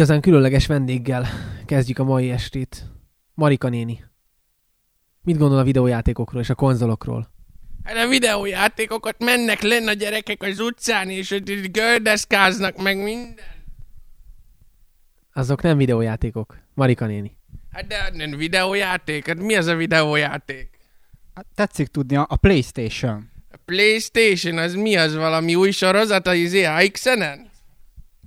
igazán különleges vendéggel kezdjük a mai estét. Marika néni. Mit gondol a videójátékokról és a konzolokról? Hát a videójátékokat mennek len a gyerekek az utcán, és itt gördeszkáznak meg minden. Azok nem videójátékok. Marika néni. Hát de nem videójáték, hát mi az a videójáték? Hát Tetszik tudni a Playstation. A Playstation, az mi az valami új sorozat a izé AX-enen?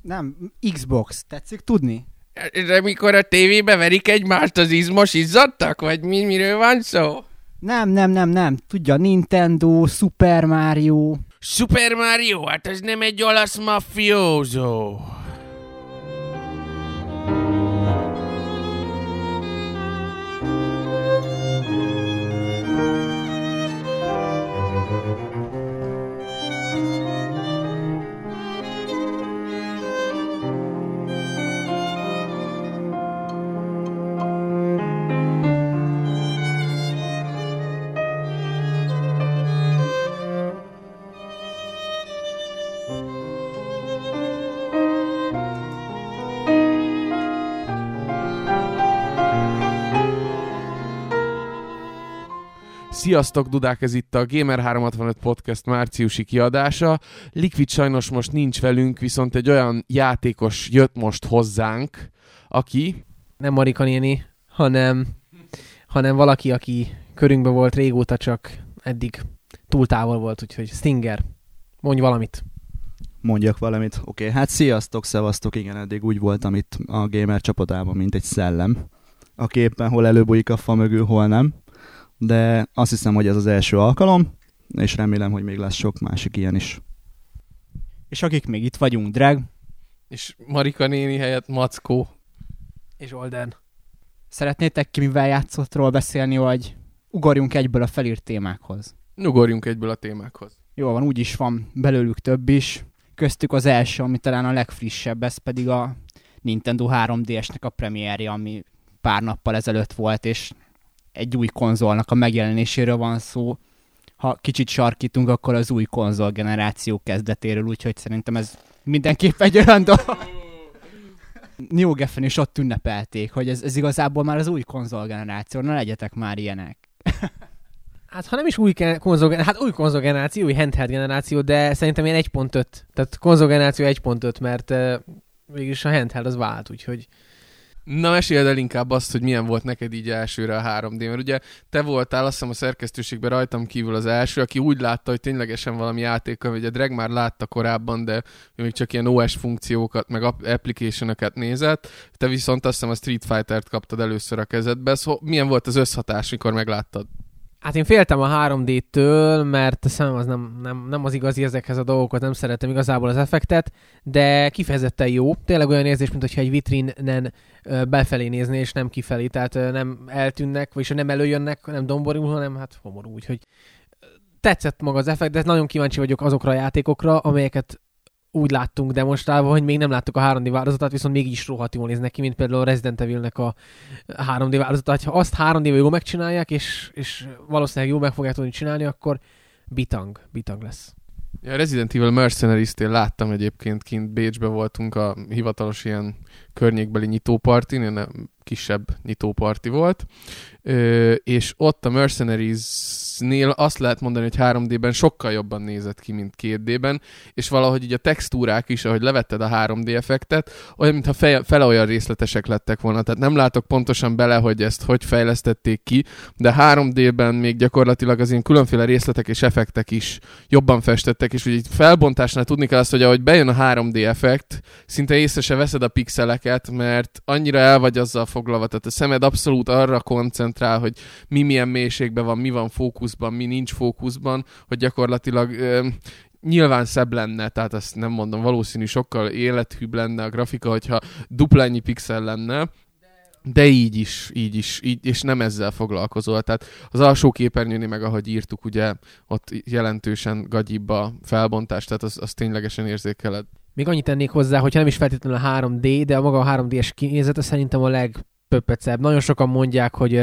Nem, Xbox. Tetszik tudni? De mikor a tévébe verik egymást az izmos izzadtak? Vagy mi, miről van szó? Nem, nem, nem, nem. Tudja, Nintendo, Super Mario. Super Mario, hát ez nem egy olasz mafiózó. Sziasztok, Dudák, ez itt a Gamer365 Podcast márciusi kiadása. Liquid sajnos most nincs velünk, viszont egy olyan játékos jött most hozzánk, aki... Nem Marika néni, hanem, hanem valaki, aki körünkben volt régóta, csak eddig túl távol volt, úgyhogy Stinger, mondj valamit. mondjak valamit. Oké, okay, hát sziasztok, szevasztok, igen, eddig úgy voltam itt a gamer csapatában, mint egy szellem, aki éppen hol előbújik a fa mögül, hol nem. De azt hiszem, hogy ez az első alkalom, és remélem, hogy még lesz sok másik ilyen is. És akik még itt vagyunk, Drag, És Marika néni helyett Mackó. És Olden. szeretnétek ki mivel játszottról beszélni, vagy ugorjunk egyből a felírt témákhoz? Ugorjunk egyből a témákhoz. Jó van, úgyis van belőlük több is. Köztük az első, ami talán a legfrissebb, ez pedig a Nintendo 3DS-nek a premierje, ami pár nappal ezelőtt volt, és egy új konzolnak a megjelenéséről van szó. Ha kicsit sarkítunk, akkor az új konzol generáció kezdetéről, úgyhogy szerintem ez mindenképp egy olyan dolog. New Geffen is ott ünnepelték, hogy ez, ez igazából már az új konzol generáció, na legyetek már ilyenek. Hát ha nem is új konzol, hát új konzolgeneráció, új handheld generáció, de szerintem ilyen 1.5. Tehát konzolgeneráció 1.5, mert uh, végülis a handheld az vált, úgyhogy Na, meséld el inkább azt, hogy milyen volt neked így elsőre a 3D, mert ugye te voltál azt hiszem a szerkesztőségben rajtam kívül az első, aki úgy látta, hogy ténylegesen valami játéka, vagy a Drag már látta korábban, de még csak ilyen OS funkciókat, meg app- application-öket nézett. Te viszont azt hiszem a Street Fighter-t kaptad először a kezedbe. Szóval milyen volt az összhatás, mikor megláttad? Hát én féltem a 3D-től, mert szemem az nem, nem, nem az igazi ezekhez a dolgokhoz, nem szeretem igazából az effektet, de kifejezetten jó. Tényleg olyan érzés, mintha egy vitrinen befelé nézni, és nem kifelé, tehát nem eltűnnek, vagyis nem előjönnek, nem domborul, hanem hát homorú, úgyhogy tetszett maga az effekt, de nagyon kíváncsi vagyok azokra a játékokra, amelyeket úgy láttunk demonstrálva, hogy még nem láttuk a 3D változatát, viszont még így is rohadt jól néznek ki, mint például a Resident Evil-nek a 3D változata. Ha azt 3D-vel jól megcsinálják, és, és valószínűleg jól meg fogják tudni csinálni, akkor bitang, bitang lesz. Ja, Resident Evil Mercenaries-t én láttam egyébként kint Bécsbe voltunk a hivatalos ilyen környékbeli nyitópartin, ilyen kisebb nyitóparti volt, Ö, és ott a Mercenaries-nél azt lehet mondani, hogy 3D-ben sokkal jobban nézett ki, mint 2D-ben, és valahogy így a textúrák is, ahogy levetted a 3D effektet, olyan, mintha fe, fele olyan részletesek lettek volna. Tehát nem látok pontosan bele, hogy ezt hogy fejlesztették ki, de 3D-ben még gyakorlatilag az ilyen különféle részletek és effektek is jobban festettek, és ugye felbontásnál tudni kell azt, hogy ahogy bejön a 3D effekt, szinte észre se veszed a pixeleket, mert annyira el vagy azzal foglalva, tehát a szemed abszolút arra koncentrál, hogy mi milyen mélységben van, mi van fókuszban, mi nincs fókuszban, hogy gyakorlatilag ö, nyilván szebb lenne, tehát ezt nem mondom, valószínű sokkal élethűbb lenne a grafika, hogyha dupla ennyi pixel lenne, de így is, így is, így, és nem ezzel foglalkozol. Tehát az alsó képernyőnél meg, ahogy írtuk, ugye ott jelentősen gagyibb a felbontás, tehát az, az ténylegesen érzékeled. Még annyit tennék hozzá, hogy nem is feltétlenül a 3D, de a maga a 3D-es kinézete szerintem a legpöppecebb. Nagyon sokan mondják, hogy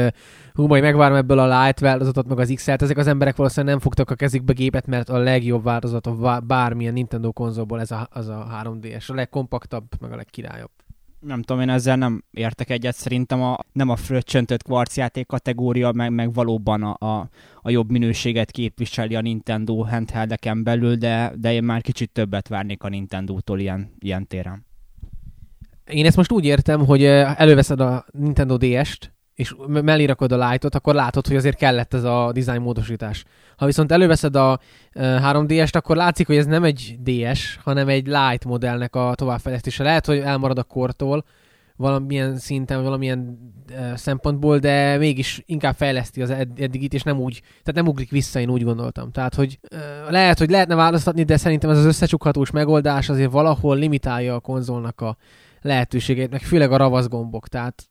hú, majd megvárom ebből a light változatot, meg az XL-t. Ezek az emberek valószínűleg nem fogtak a kezükbe gépet, mert a legjobb változat a bármilyen Nintendo konzolból ez a, az a 3D-es. A legkompaktabb, meg a legkirályabb. Nem tudom, én ezzel nem értek egyet. Szerintem a, nem a fröccsöntött kvarcjáték kategória, meg, meg valóban a, a, a jobb minőséget képviseli a Nintendo handheldeken belül, de, de én már kicsit többet várnék a Nintendo-tól ilyen, ilyen téren. Én ezt most úgy értem, hogy előveszed a Nintendo DS-t, és mellé rakod a Lite-ot, akkor látod, hogy azért kellett ez a design módosítás. Ha viszont előveszed a eh, 3DS-t, akkor látszik, hogy ez nem egy DS, hanem egy Lite modellnek a továbbfejlesztése. Lehet, hogy elmarad a kortól valamilyen szinten, valamilyen szempontból, de mégis inkább fejleszti az ed- eddigit, és nem úgy, tehát nem ugrik vissza, én úgy gondoltam. Tehát, hogy lehet, hogy lehetne választatni, de szerintem ez az összecsukhatós megoldás azért valahol limitálja a konzolnak a lehetőségét, meg főleg a ravaszgombok. Tehát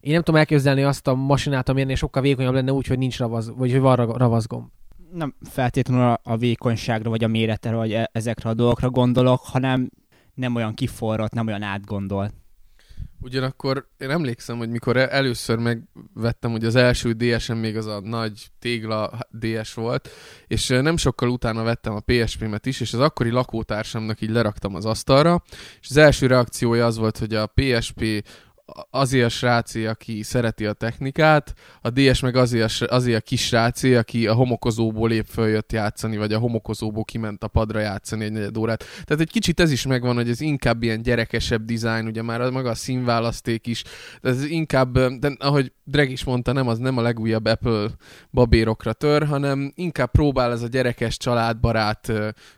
én nem tudom elképzelni azt a masinát, ami ennél sokkal vékonyabb lenne úgy, hogy nincs ravaz, vagy hogy van ra- ravaszgomb. Nem feltétlenül a, a vékonyságra, vagy a méretre, vagy e- ezekre a dolgokra gondolok, hanem nem olyan kiforrott, nem olyan átgondolt. Ugyanakkor én emlékszem, hogy mikor el- először megvettem, hogy az első DS-en még az a nagy tégla DS volt, és nem sokkal utána vettem a PSP-met is, és az akkori lakótársamnak így leraktam az asztalra, és az első reakciója az volt, hogy a PSP azért a srácé, aki szereti a technikát, a DS meg azért a, azért a kis srácé, aki a homokozóból épp följött játszani, vagy a homokozóból kiment a padra játszani egy negyed órát. Tehát egy kicsit ez is megvan, hogy ez inkább ilyen gyerekesebb dizájn, ugye már maga a színválaszték is, de ez inkább, de ahogy Dreg is mondta, nem az nem a legújabb Apple babérokra tör, hanem inkább próbál ez a gyerekes családbarát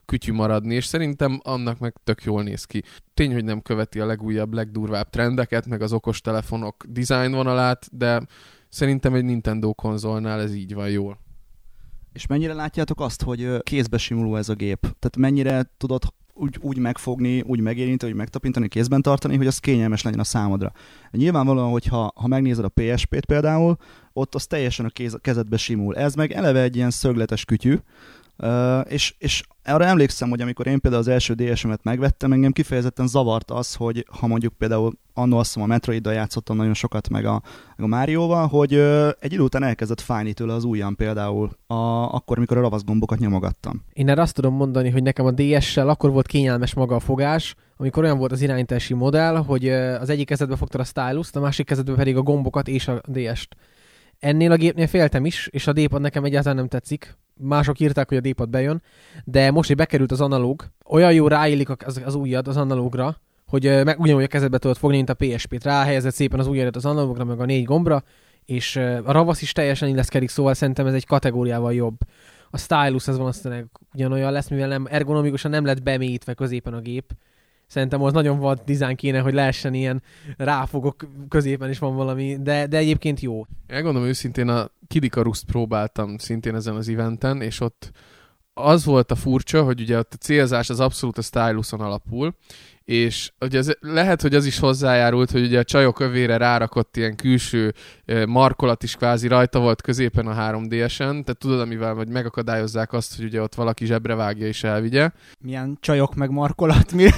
kütyű maradni, és szerintem annak meg tök jól néz ki. Tény, hogy nem követi a legújabb, legdurvább trendeket, meg az okostelefonok design vonalát, de szerintem egy Nintendo konzolnál ez így van jól. És mennyire látjátok azt, hogy kézbe simuló ez a gép? Tehát mennyire tudod úgy, úgy megfogni, úgy megérinteni, úgy megtapintani, kézben tartani, hogy az kényelmes legyen a számodra. Nyilvánvalóan, hogyha ha megnézed a PSP-t például, ott az teljesen a kéz, kezedbe simul. Ez meg eleve egy ilyen szögletes kütyű, és, és arra emlékszem, hogy amikor én például az első DS-emet megvettem, engem kifejezetten zavart az, hogy ha mondjuk például annól azt a Metroiddal játszottam nagyon sokat, meg a, meg a Márióval, hogy uh, egy idő után elkezdett fájni tőle az ujjam például, a, akkor, amikor a ravaszgombokat nyomogattam. Én erre azt tudom mondani, hogy nekem a DS-sel akkor volt kényelmes maga a fogás, amikor olyan volt az irányítási modell, hogy ö, az egyik kezedbe fogtad a stylus a másik kezedbe pedig a gombokat és a DS-t. Ennél a gépnél féltem is, és a D-pad nekem egyáltalán nem tetszik. Mások írták, hogy a D-pad bejön, de most, hogy bekerült az analóg, olyan jó ráillik az, az ujjad az analógra, hogy meg ugyanúgy a kezedbe tudod fogni, mint a PSP-t. Ráhelyezed szépen az ujjadat az analógra, meg a négy gombra, és a ravasz is teljesen illeszkedik, szóval szerintem ez egy kategóriával jobb. A stylus az valószínűleg ugyanolyan lesz, mivel nem ergonomikusan nem lett bemélyítve középen a gép. Szerintem az nagyon vad dizájn kéne, hogy lehessen ilyen ráfogok középen is van valami, de, de egyébként jó. Elgondolom őszintén, a Kid Icarus-t próbáltam szintén ezen az eventen, és ott az volt a furcsa, hogy ugye a célzás az abszolút a styluson alapul, és ugye ez, lehet, hogy az is hozzájárult, hogy ugye a csajok övére rárakott ilyen külső markolat is kvázi rajta volt középen a 3DS-en, tehát tudod, amivel vagy megakadályozzák azt, hogy ugye ott valaki zsebre vágja és elvigye. Milyen csajok meg markolat, mi?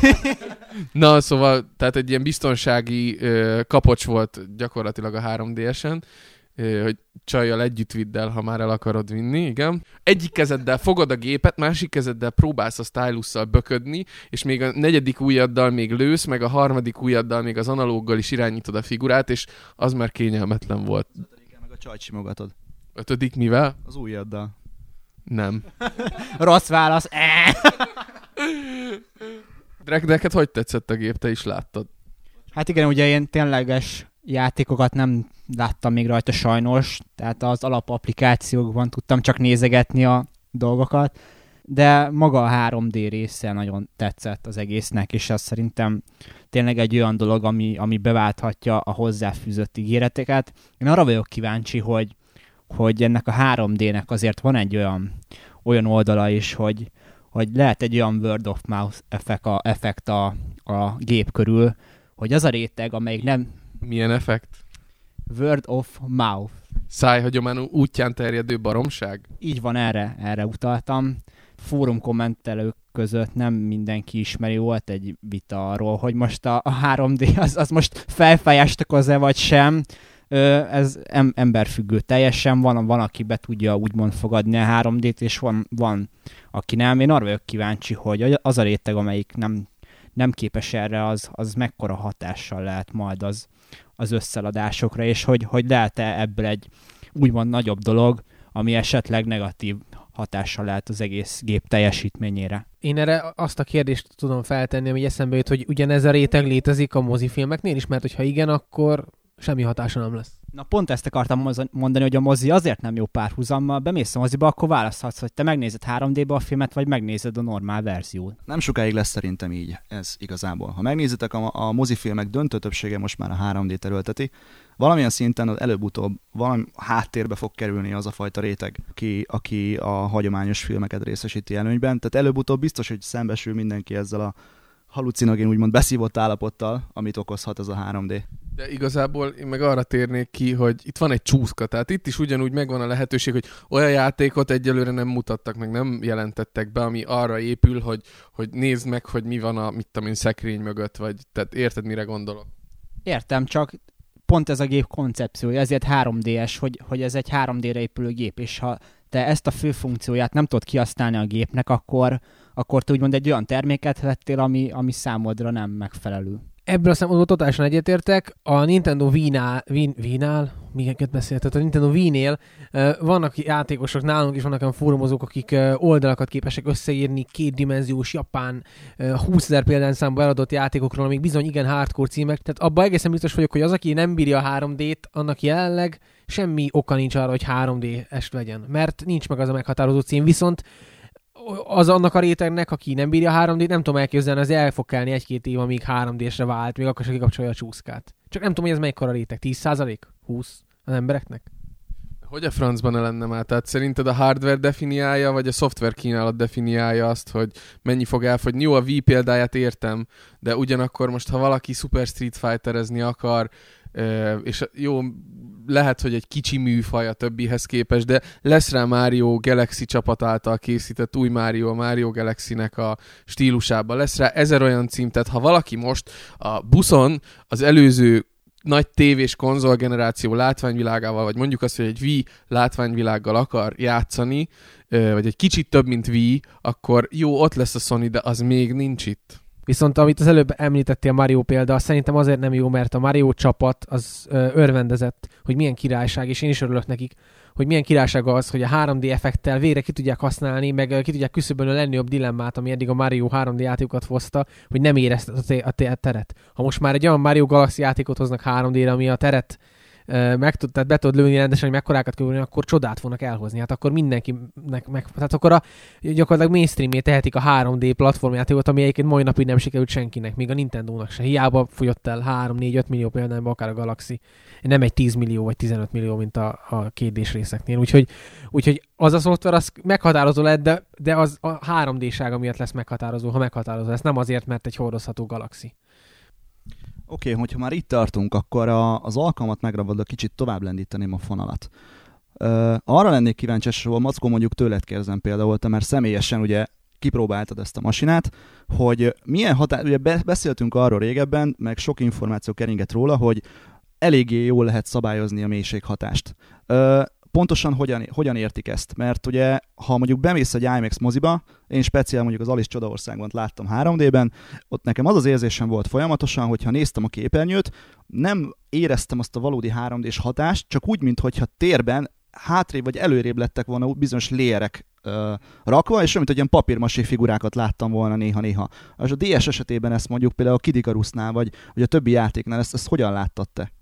Na, szóval, tehát egy ilyen biztonsági ö, kapocs volt gyakorlatilag a 3DS-en, ö, hogy csajjal együtt vidd el, ha már el akarod vinni, igen. Egyik kezeddel fogod a gépet, másik kezeddel próbálsz a stylusszal böködni, és még a negyedik ujjaddal még lősz, meg a harmadik ujjaddal még az analóggal is irányítod a figurát, és az már kényelmetlen volt. Ötödikkel meg a csajt simogatod. Ötödik mivel? Az ujjaddal. Nem. Rossz válasz. Eh! Drek, neked hogy tetszett a gép? Te is láttad. Hát igen, ugye én tényleges játékokat nem láttam még rajta sajnos, tehát az alapapplikációkban tudtam csak nézegetni a dolgokat, de maga a 3D része nagyon tetszett az egésznek, és az szerintem tényleg egy olyan dolog, ami, ami beválthatja a hozzáfűzött ígéreteket. Én arra vagyok kíváncsi, hogy, hogy ennek a 3D-nek azért van egy olyan, olyan oldala is, hogy, hogy lehet egy olyan word of mouth effekt a, effekt a, a gép körül, hogy az a réteg, amelyik nem Milyen effekt? Word of mouth, Szájhagyománú útján terjedő baromság? így van, erre, erre utaltam. Fórum kommentelők között nem mindenki ismeri, volt egy vita arról, hogy most a, a 3D az, az most felfájást okoz-e vagy sem. Ö, ez em, emberfüggő teljesen, van, van, aki be tudja úgymond fogadni a 3D-t, és van, van, aki nem. Én arra vagyok kíváncsi, hogy az a réteg, amelyik nem, nem képes erre, az, az mekkora hatással lehet majd az, az összeladásokra, és hogy, hogy lehet-e ebből egy úgymond nagyobb dolog, ami esetleg negatív hatással lehet az egész gép teljesítményére. Én erre azt a kérdést tudom feltenni, ami eszembe jut, hogy ugyanez a réteg létezik a mozifilmeknél is, mert hogyha igen, akkor semmi hatása nem lesz. Na pont ezt akartam mondani, hogy a mozi azért nem jó párhuzammal, bemész a moziba, akkor választhatsz, hogy te megnézed 3D-be a filmet, vagy megnézed a normál verziót. Nem sokáig lesz szerintem így ez igazából. Ha megnézitek, a, a mozifilmek döntő többsége most már a 3D terülteti, valamilyen szinten az előbb-utóbb valami háttérbe fog kerülni az a fajta réteg, aki, aki a hagyományos filmeket részesíti előnyben. Tehát előbb-utóbb biztos, hogy szembesül mindenki ezzel a halucinogén úgymond beszívott állapottal, amit okozhat ez a 3D. De igazából én meg arra térnék ki, hogy itt van egy csúszka, tehát itt is ugyanúgy megvan a lehetőség, hogy olyan játékot egyelőre nem mutattak meg, nem jelentettek be, ami arra épül, hogy, hogy nézd meg, hogy mi van a, mit tudom én, szekrény mögött, vagy tehát érted, mire gondolok. Értem, csak pont ez a gép koncepciója, ezért 3D-es, hogy, hogy ez egy 3D-re épülő gép, és ha te ezt a fő funkcióját nem tudod kihasználni a gépnek, akkor, akkor te úgymond egy olyan terméket vettél, ami, ami számodra nem megfelelő. Ebből a szempontból totálisan egyetértek. A Nintendo Wii-nál, Wii, Wii-nál miket a Nintendo Wii-nél vannak játékosok, nálunk is vannak olyan fórumozók, akik oldalakat képesek összeírni kétdimenziós japán uh, 20 ezer példányszámba eladott játékokról, amik bizony igen hardcore címek. Tehát abban egészen biztos vagyok, hogy az, aki nem bírja a 3D-t, annak jelenleg semmi oka nincs arra, hogy 3D-est legyen, mert nincs meg az a meghatározó cím, viszont az annak a rétegnek, aki nem bírja 3D-t, nem tudom elképzelni, az el fog kelni egy-két év, amíg 3D-esre vált, még akkor sem kikapcsolja a csúszkát. Csak nem tudom, hogy ez a réteg. 10 20 az embereknek? Hogy a francban ne lenne már? Tehát szerinted a hardware definiálja, vagy a szoftver kínálat definiálja azt, hogy mennyi fog elfogyni? Jó, a Wii példáját értem, de ugyanakkor most, ha valaki Super Street Fighterezni akar, és jó, lehet, hogy egy kicsi műfaj a többihez képest, de lesz rá Mario Galaxy csapat által készített új Mario, a Mario Galaxy-nek a stílusában. Lesz rá ezer olyan cím, tehát ha valaki most a buszon az előző nagy tévés konzolgeneráció látványvilágával, vagy mondjuk azt, hogy egy Wii látványvilággal akar játszani, vagy egy kicsit több, mint Wii, akkor jó, ott lesz a Sony, de az még nincs itt. Viszont amit az előbb említettél Mario példa, szerintem azért nem jó, mert a Mario csapat az ö, örvendezett, hogy milyen királyság, és én is örülök nekik, hogy milyen királyság az, hogy a 3D effekttel végre ki tudják használni, meg ki tudják küszöbölni a legnagyobb dilemmát, ami eddig a Mario 3D játékokat hozta, hogy nem érezted a teret. Ha most már egy olyan Mario Galaxy játékot hoznak 3D-re, ami a teret meg tud, tehát be tudod lőni rendesen, hogy mekkorákat kell akkor csodát fognak elhozni. Hát akkor mindenkinek meg, tehát akkor a, gyakorlatilag mainstreamé tehetik a 3D platformjátékot, ami egyébként mai napig nem sikerült senkinek, még a Nintendo-nak se. Hiába fogyott el 3-4-5 millió példányban akár a Galaxy. Nem egy 10 millió vagy 15 millió, mint a, a kétdés részeknél. Úgyhogy, úgyhogy az a szoftver az meghatározó lett, de, de az a 3D-sága miatt lesz meghatározó, ha meghatározó lesz. Nem azért, mert egy hordozható Galaxy. Oké, okay, hogyha már itt tartunk, akkor a, az alkalmat megragadva kicsit tovább lendíteném a fonalat. Uh, arra lennék kíváncsi, és Mackó mondjuk tőled kérdezem például, te mert személyesen ugye kipróbáltad ezt a masinát, hogy milyen határ, ugye beszéltünk arról régebben, meg sok információ keringett róla, hogy eléggé jól lehet szabályozni a mélységhatást. Uh, pontosan hogyan, hogyan értik ezt? Mert ugye, ha mondjuk bemész egy IMAX moziba, én speciál mondjuk az Alice Csodaországban láttam 3D-ben, ott nekem az az érzésem volt folyamatosan, hogyha néztem a képernyőt, nem éreztem azt a valódi 3D-s hatást, csak úgy, mintha térben hátrébb vagy előrébb lettek volna bizonyos lérek ö, rakva, és olyan, mint ilyen papírmasé figurákat láttam volna néha-néha. És a DS esetében ezt mondjuk például a Kid Icarusnál, vagy, vagy a többi játéknál, ezt, ezt hogyan láttad te?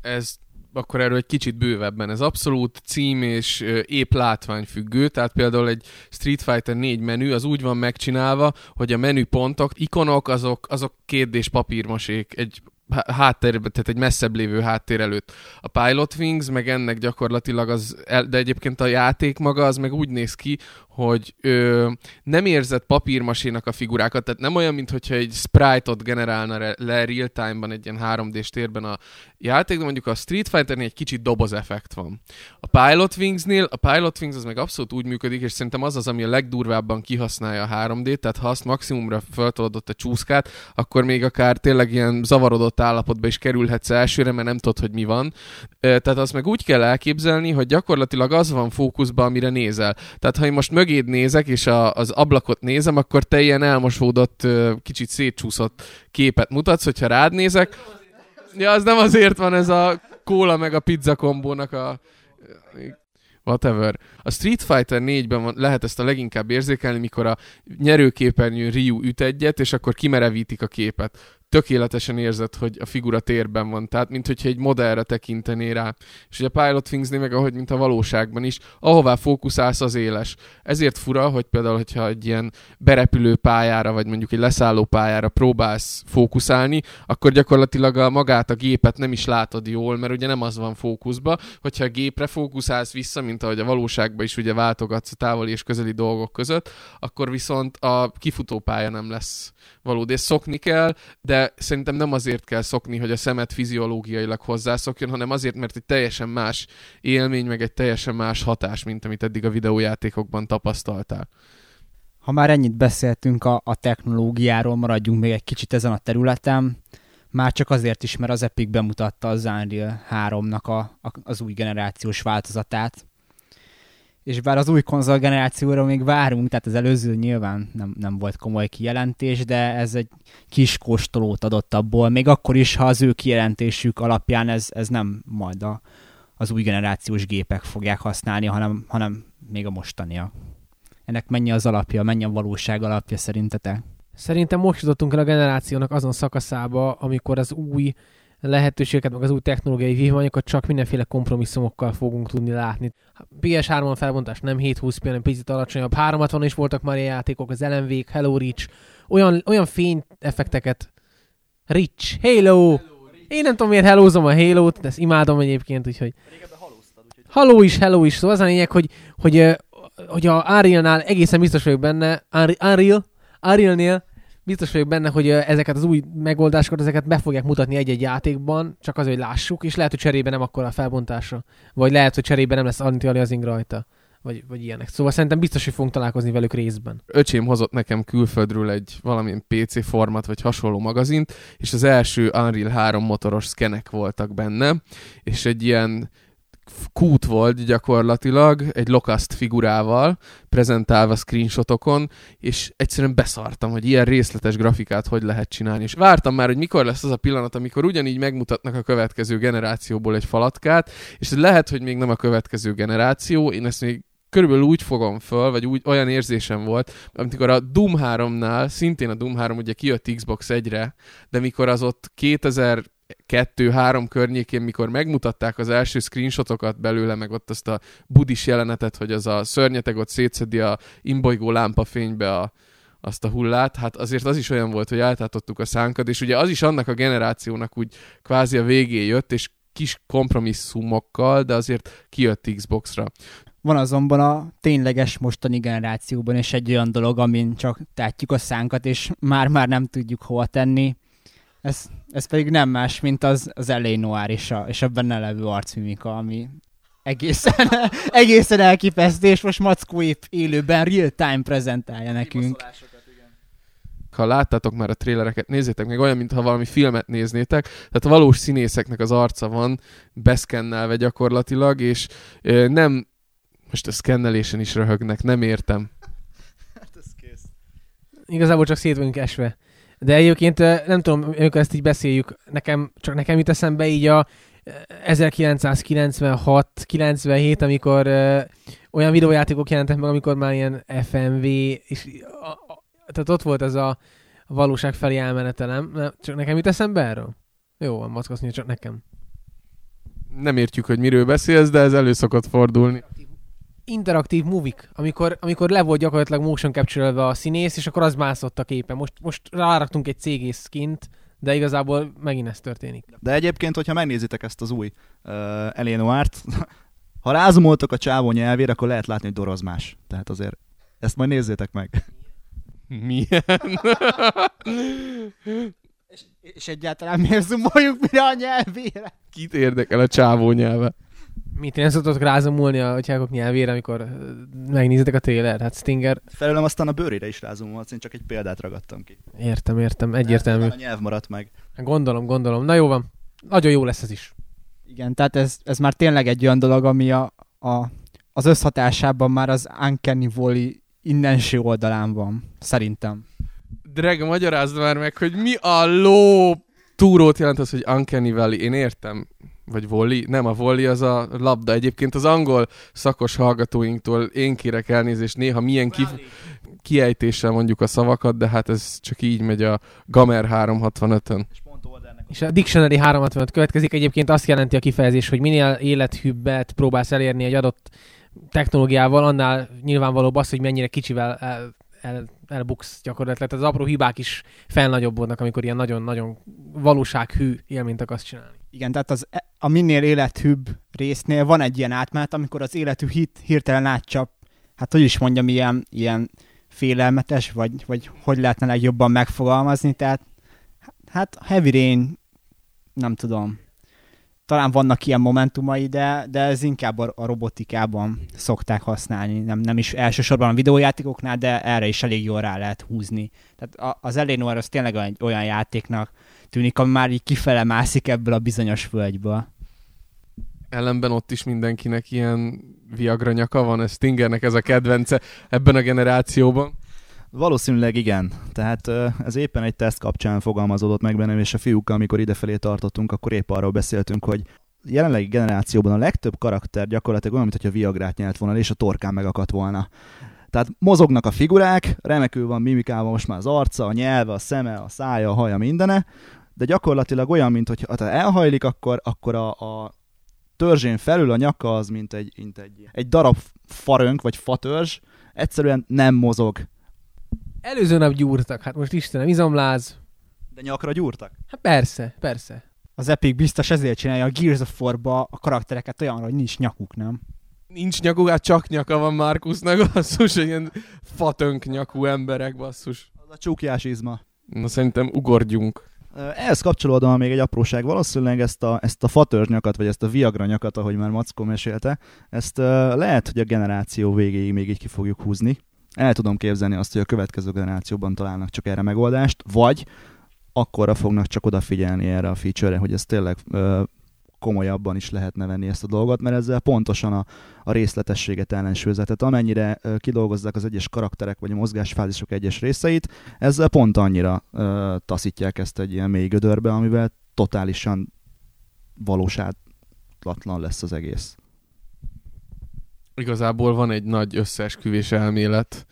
Ez akkor erről egy kicsit bővebben. Ez abszolút cím és épp látvány függő, tehát például egy Street Fighter 4 menü az úgy van megcsinálva, hogy a menüpontok, ikonok azok, azok kétdés papírmasék, egy háttér, tehát egy messzebb lévő háttér előtt. A Pilot Wings meg ennek gyakorlatilag az, de egyébként a játék maga az meg úgy néz ki, hogy ö, nem érzett papírmasénak a figurákat, tehát nem olyan, mintha egy sprite-ot generálna le real-time-ban egy ilyen 3D-s térben a játék, de mondjuk a Street Fighter-nél egy kicsit doboz effekt van. A Pilot Wings-nél, a Pilot Wings az meg abszolút úgy működik, és szerintem az az, ami a legdurvábban kihasználja a 3D-t, tehát ha azt maximumra föltoldott a csúszkát, akkor még akár tényleg ilyen zavarodott állapotba is kerülhetsz elsőre, mert nem tudod, hogy mi van. Tehát azt meg úgy kell elképzelni, hogy gyakorlatilag az van fókuszban, amire nézel. Tehát ha én most mögéd nézek, és a, az ablakot nézem, akkor te ilyen elmosódott, kicsit szétcsúszott képet mutatsz, hogyha rád nézek. Ja, az nem azért van ez a kóla meg a pizza kombónak a whatever. A Street Fighter 4-ben van, lehet ezt a leginkább érzékelni, mikor a nyerőképernyőn Ryu üt egyet, és akkor kimerevítik a képet. Tökéletesen érzed, hogy a figura térben van, tehát mint hogyha egy modellre tekintené rá. És ugye a Pilot Thingsnél meg ahogy, mint a valóságban is, ahová fókuszálsz, az éles. Ezért fura, hogy például, hogyha egy ilyen berepülő pályára, vagy mondjuk egy leszálló pályára próbálsz fókuszálni, akkor gyakorlatilag a magát a gépet nem is látod jól, mert ugye nem az van fókuszba. Hogyha a gépre fókuszálsz vissza, mint ahogy a valóságban is ugye váltogatsz a távoli és közeli dolgok között, akkor viszont a kifutópálya nem lesz valódi. Szokni kell, de szerintem nem azért kell szokni, hogy a szemet fiziológiailag hozzászokjon, hanem azért, mert egy teljesen más élmény, meg egy teljesen más hatás, mint amit eddig a videójátékokban tapasztaltál. Ha már ennyit beszéltünk a, a technológiáról, maradjunk még egy kicsit ezen a területen. Már csak azért is, mert az Epic bemutatta az Unreal 3-nak a, a, az új generációs változatát. És bár az új konzol generációra még várunk, tehát az előző nyilván nem, nem volt komoly kijelentés, de ez egy kis kóstolót adott abból, még akkor is, ha az ő kijelentésük alapján ez, ez nem majd a, az új generációs gépek fogják használni, hanem, hanem még a mostania. Ennek mennyi az alapja, mennyi a valóság alapja szerintetek? Szerintem most jutottunk el a generációnak azon szakaszába, amikor az új lehetőségeket, meg az új technológiai vívmányokat csak mindenféle kompromisszumokkal fogunk tudni látni. PS3-on felbontás nem 720 p hanem picit alacsonyabb. 360 is voltak már ilyen játékok, az lmv Hello Reach, olyan, olyan fényeffekteket. Reach, Halo! Én nem tudom, miért hellózom a Halo-t, de ezt imádom egyébként, úgyhogy... Halló is, hello is, szóval az a lényeg, hogy, hogy, hogy a Unreal-nál egészen biztos vagyok benne, Unreal, Unreal-nél biztos vagyok benne, hogy ezeket az új megoldásokat, ezeket be fogják mutatni egy-egy játékban, csak azért, hogy lássuk, és lehet, hogy cserébe nem akkor a felbontásra. Vagy lehet, hogy cserébe nem lesz anti-aliasing rajta. Vagy, vagy ilyenek. Szóval szerintem biztos, hogy fogunk találkozni velük részben. öcsém hozott nekem külföldről egy valamilyen PC format, vagy hasonló magazint, és az első Unreal 3 motoros szkenek voltak benne, és egy ilyen kút volt gyakorlatilag, egy lokaszt figurával, prezentálva screenshotokon, és egyszerűen beszartam, hogy ilyen részletes grafikát hogy lehet csinálni. És vártam már, hogy mikor lesz az a pillanat, amikor ugyanígy megmutatnak a következő generációból egy falatkát, és lehet, hogy még nem a következő generáció, én ezt még körülbelül úgy fogom föl, vagy úgy olyan érzésem volt, amikor a Doom 3-nál, szintén a Doom 3 ugye kijött Xbox 1-re, de mikor az ott 2002-3 környékén, mikor megmutatták az első screenshotokat belőle, meg ott azt a budis jelenetet, hogy az a szörnyeteg ott szétszedi a imbolygó lámpafénybe a, azt a hullát, hát azért az is olyan volt, hogy eltátottuk a szánkat, és ugye az is annak a generációnak úgy kvázi a végé jött, és kis kompromisszumokkal, de azért kijött Xbox-ra. Van azonban a tényleges mostani generációban is egy olyan dolog, amin csak tátjuk a szánkat, és már-már nem tudjuk hova tenni. Ez, ez pedig nem más, mint az, az L.A. Noir és a, és a benne levő arcmimika, ami egészen, egészen elképesztő, és most Mackó épp élőben real-time prezentálja nekünk. ha láttátok már a trélereket, nézzétek meg olyan, mintha valami filmet néznétek, tehát a valós színészeknek az arca van beszkennelve gyakorlatilag, és ö, nem, most a szkennelésen is röhögnek, nem értem. Igazából csak szét vagyunk esve. De egyébként ö, nem tudom, amikor ezt így beszéljük, nekem, csak nekem jut eszembe így a ö, 1996-97, amikor ö, olyan videójátékok jelentek meg, amikor már ilyen FMV, és a, a, tehát ott volt ez a valóság felé elmenete, nem? nem? Csak nekem jut eszembe erről? Jó van, mackozni, csak nekem. Nem értjük, hogy miről beszélsz, de ez elő szokott fordulni. Interaktív movik, amikor, amikor le volt gyakorlatilag motion capture a színész, és akkor az mászott a képen. Most, most ráraktunk egy cégész skint, de igazából megint ez történik. De egyébként, hogyha megnézitek ezt az új uh, Elénoárt, ha rázumoltok a csávó nyelvére, akkor lehet látni, hogy dorozmás. Tehát azért ezt majd nézzétek meg. Milyen? És, és egyáltalán miért zoomoljuk mire a nyelvére? Kit érdekel a csávó nyelve? Mit én szoktok rázomulni a tyákok nyelvére, amikor megnézitek a téler? Hát Stinger, Felőlem aztán a bőrére is rázumolsz, én csak egy példát ragadtam ki. értem, értem, egyértelmű. A nyelv maradt meg. Gondolom, gondolom. Na jó van. Nagyon jó lesz ez is. Igen, tehát ez, ez már tényleg egy olyan dolog, ami a, a az összhatásában már az Uncanny Valley innenső oldalán van, szerintem. Drága, magyarázd már meg, hogy mi a ló túrót jelent az, hogy Uncanny Valley. Én értem. Vagy volley? Nem, a volley az a labda. Egyébként az angol szakos hallgatóinktól én kérek elnézést néha milyen kif- kiejtéssel mondjuk a szavakat, de hát ez csak így megy a Gamer 365-ön. És a Dictionary 365 következik. Egyébként azt jelenti a kifejezés, hogy minél élethűbbet próbálsz elérni egy adott technológiával, annál nyilvánvalóbb az, hogy mennyire kicsivel el, el, elbuksz gyakorlatilag. Tehát az apró hibák is felnagyobbodnak, amikor ilyen nagyon-nagyon valósághű élményt akarsz csinálni. Igen, tehát az, a minél élethűbb résznél van egy ilyen átmenet, amikor az élethű hit hirtelen átcsap, hát hogy is mondjam, ilyen, ilyen félelmetes, vagy, vagy hogy lehetne legjobban megfogalmazni, tehát hát Heavy Rain, nem tudom, talán vannak ilyen momentumai, de, de ez inkább a, a robotikában szokták használni, nem, nem is elsősorban a videójátékoknál, de erre is elég jól rá lehet húzni. Tehát az Eleanor az tényleg egy olyan játéknak tűnik, ami már így kifele mászik ebből a bizonyos völgyből. Ellenben ott is mindenkinek ilyen Viagra nyaka van, ez Stingernek ez a kedvence ebben a generációban. Valószínűleg igen. Tehát ez éppen egy teszt kapcsán fogalmazódott meg bennem, és a fiúkkal, amikor idefelé tartottunk, akkor épp arról beszéltünk, hogy jelenlegi generációban a legtöbb karakter gyakorlatilag olyan, mintha Viagrát nyelt volna, és a torkán megakadt volna. Tehát mozognak a figurák, remekül van mimikával most már az arca, a nyelve, a szeme, a szája, a haja, mindene, de gyakorlatilag olyan, mint hogy ha elhajlik, akkor, akkor a, a törzsén felül a nyaka az, mint egy, mint egy, egy darab farönk, vagy fatörzs, egyszerűen nem mozog. Előző nap gyúrtak, hát most Istenem, izomláz. De nyakra gyúrtak? Hát persze, persze. Az Epic biztos ezért csinálja a Gears of War-ba a karaktereket olyan, hogy nincs nyakuk, nem? Nincs nyakuk, hát csak nyaka van Markusnak, basszus, ilyen fatönk nyakú emberek, basszus. Az a csukjás izma. Na szerintem ugorjunk. Ehhez kapcsolódóan még egy apróság, valószínűleg ezt a, ezt a fatörzsnyakat, vagy ezt a viagra nyakat, ahogy már Mackó mesélte, ezt lehet, hogy a generáció végéig még így ki fogjuk húzni. El tudom képzelni azt, hogy a következő generációban találnak csak erre megoldást, vagy akkorra fognak csak odafigyelni erre a feature-re, hogy ez tényleg komolyabban is lehetne venni ezt a dolgot, mert ezzel pontosan a, a részletességet ellensúlyozza. Tehát amennyire kidolgozzák az egyes karakterek vagy a mozgásfázisok egyes részeit, ezzel pont annyira uh, taszítják ezt egy ilyen mély gödörbe, amivel totálisan valóságlatlan lesz az egész. Igazából van egy nagy összeesküvés elmélet.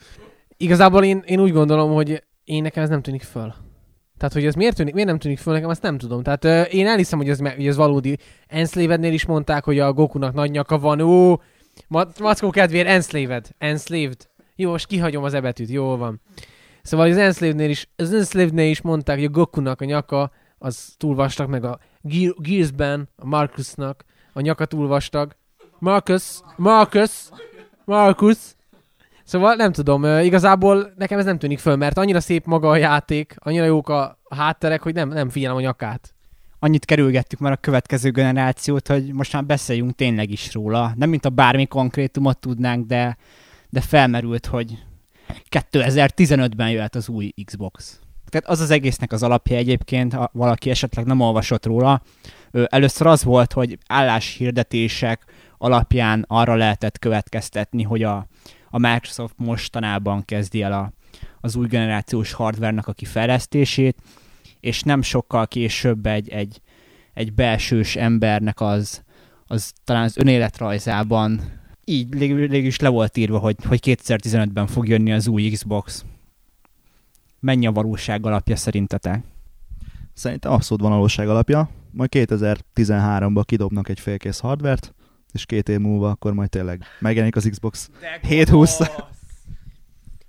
Igazából én, én úgy gondolom, hogy én nekem ez nem tűnik föl. Tehát, hogy ez miért, tűnik, miért nem tűnik föl nekem, azt nem tudom. Tehát euh, én elhiszem, hogy ez, hogy ez valódi. Enslaved-nél is mondták, hogy a Gokunak nagy nyaka van. Ó, Mackó kedvéért Enslaved. Enslaved. Jó, most kihagyom az ebetűt, jól van. Szóval az Enslaved-nél is, az Enslaved-nél is mondták, hogy a Gokunak a nyaka az túl vastag, meg a Gearsben, a Marcusnak a nyaka túl vastag. Marcus, Marcus, Marcus. Szóval nem tudom, igazából nekem ez nem tűnik föl, mert annyira szép maga a játék, annyira jók a hátterek, hogy nem, nem figyelem a nyakát. Annyit kerülgettük már a következő generációt, hogy most már beszéljünk tényleg is róla. Nem mint a bármi konkrétumot tudnánk, de, de felmerült, hogy 2015-ben jöhet az új Xbox. Tehát az az egésznek az alapja egyébként, ha valaki esetleg nem olvasott róla. Először az volt, hogy álláshirdetések alapján arra lehetett következtetni, hogy a, a Microsoft mostanában kezdi el a, az új generációs hardvernek a kifejlesztését, és nem sokkal később egy, egy, egy belsős embernek az, az talán az önéletrajzában így is le volt írva, hogy, hogy 2015-ben fog jönni az új Xbox. Mennyi a valóság alapja szerintetek? Szerintem abszolút van valóság alapja. Majd 2013-ban kidobnak egy félkész hardvert, és két év múlva akkor majd tényleg megjelenik az Xbox 720.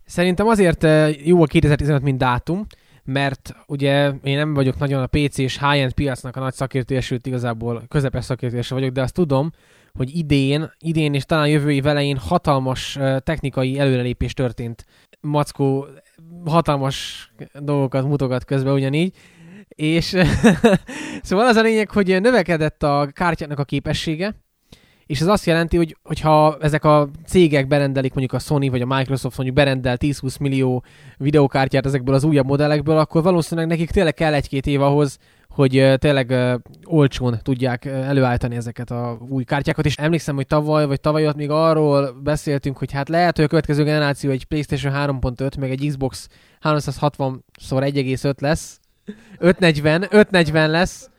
Szerintem azért eh, jó a 2015, mint dátum, mert ugye én nem vagyok nagyon a PC és high-end piacnak a nagy szakértője, sőt igazából közepes szakértője vagyok, de azt tudom, hogy idén, idén és talán jövő év elején hatalmas eh, technikai előrelépés történt. Mackó hatalmas dolgokat mutogat közben ugyanígy, és szóval az a lényeg, hogy növekedett a kártyának a képessége, és ez azt jelenti, hogy hogyha ezek a cégek berendelik, mondjuk a Sony vagy a Microsoft mondjuk berendel 10-20 millió videókártyát ezekből az újabb modellekből, akkor valószínűleg nekik tényleg kell egy-két év ahhoz, hogy tényleg olcsón tudják előállítani ezeket a új kártyákat, és emlékszem, hogy tavaly vagy tavaly ott még arról beszéltünk, hogy hát lehet, hogy a következő generáció egy PlayStation 3.5, meg egy Xbox 360 x 1,5 lesz, 540, 540 lesz,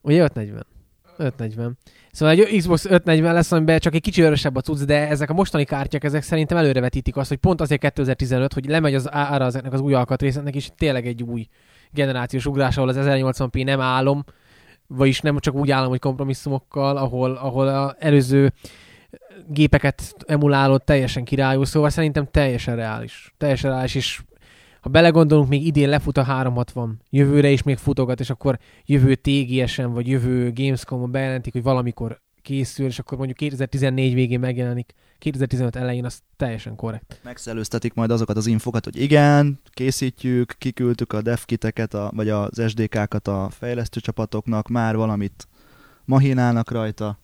ugye 540? 540. Szóval egy Xbox 540 lesz, amiben csak egy kicsi örösebb a cucc, de ezek a mostani kártyák, ezek szerintem előrevetítik azt, hogy pont azért 2015, hogy lemegy az ára ezeknek az új alkatrészeknek, és tényleg egy új generációs ugrás, ahol az 1080p nem álom, vagyis nem csak úgy állom, hogy kompromisszumokkal, ahol, ahol az előző gépeket emulálod teljesen királyú, szóval szerintem teljesen reális. Teljesen reális, és ha belegondolunk, még idén lefut a 360, jövőre is még futogat, és akkor jövő TGS-en, vagy jövő Gamescom-on bejelentik, hogy valamikor készül, és akkor mondjuk 2014 végén megjelenik, 2015 elején, az teljesen korrekt. Megszelőztetik majd azokat az infokat, hogy igen, készítjük, kiküldtük a devkiteket, a, vagy az SDK-kat a fejlesztő csapatoknak, már valamit mahinálnak rajta,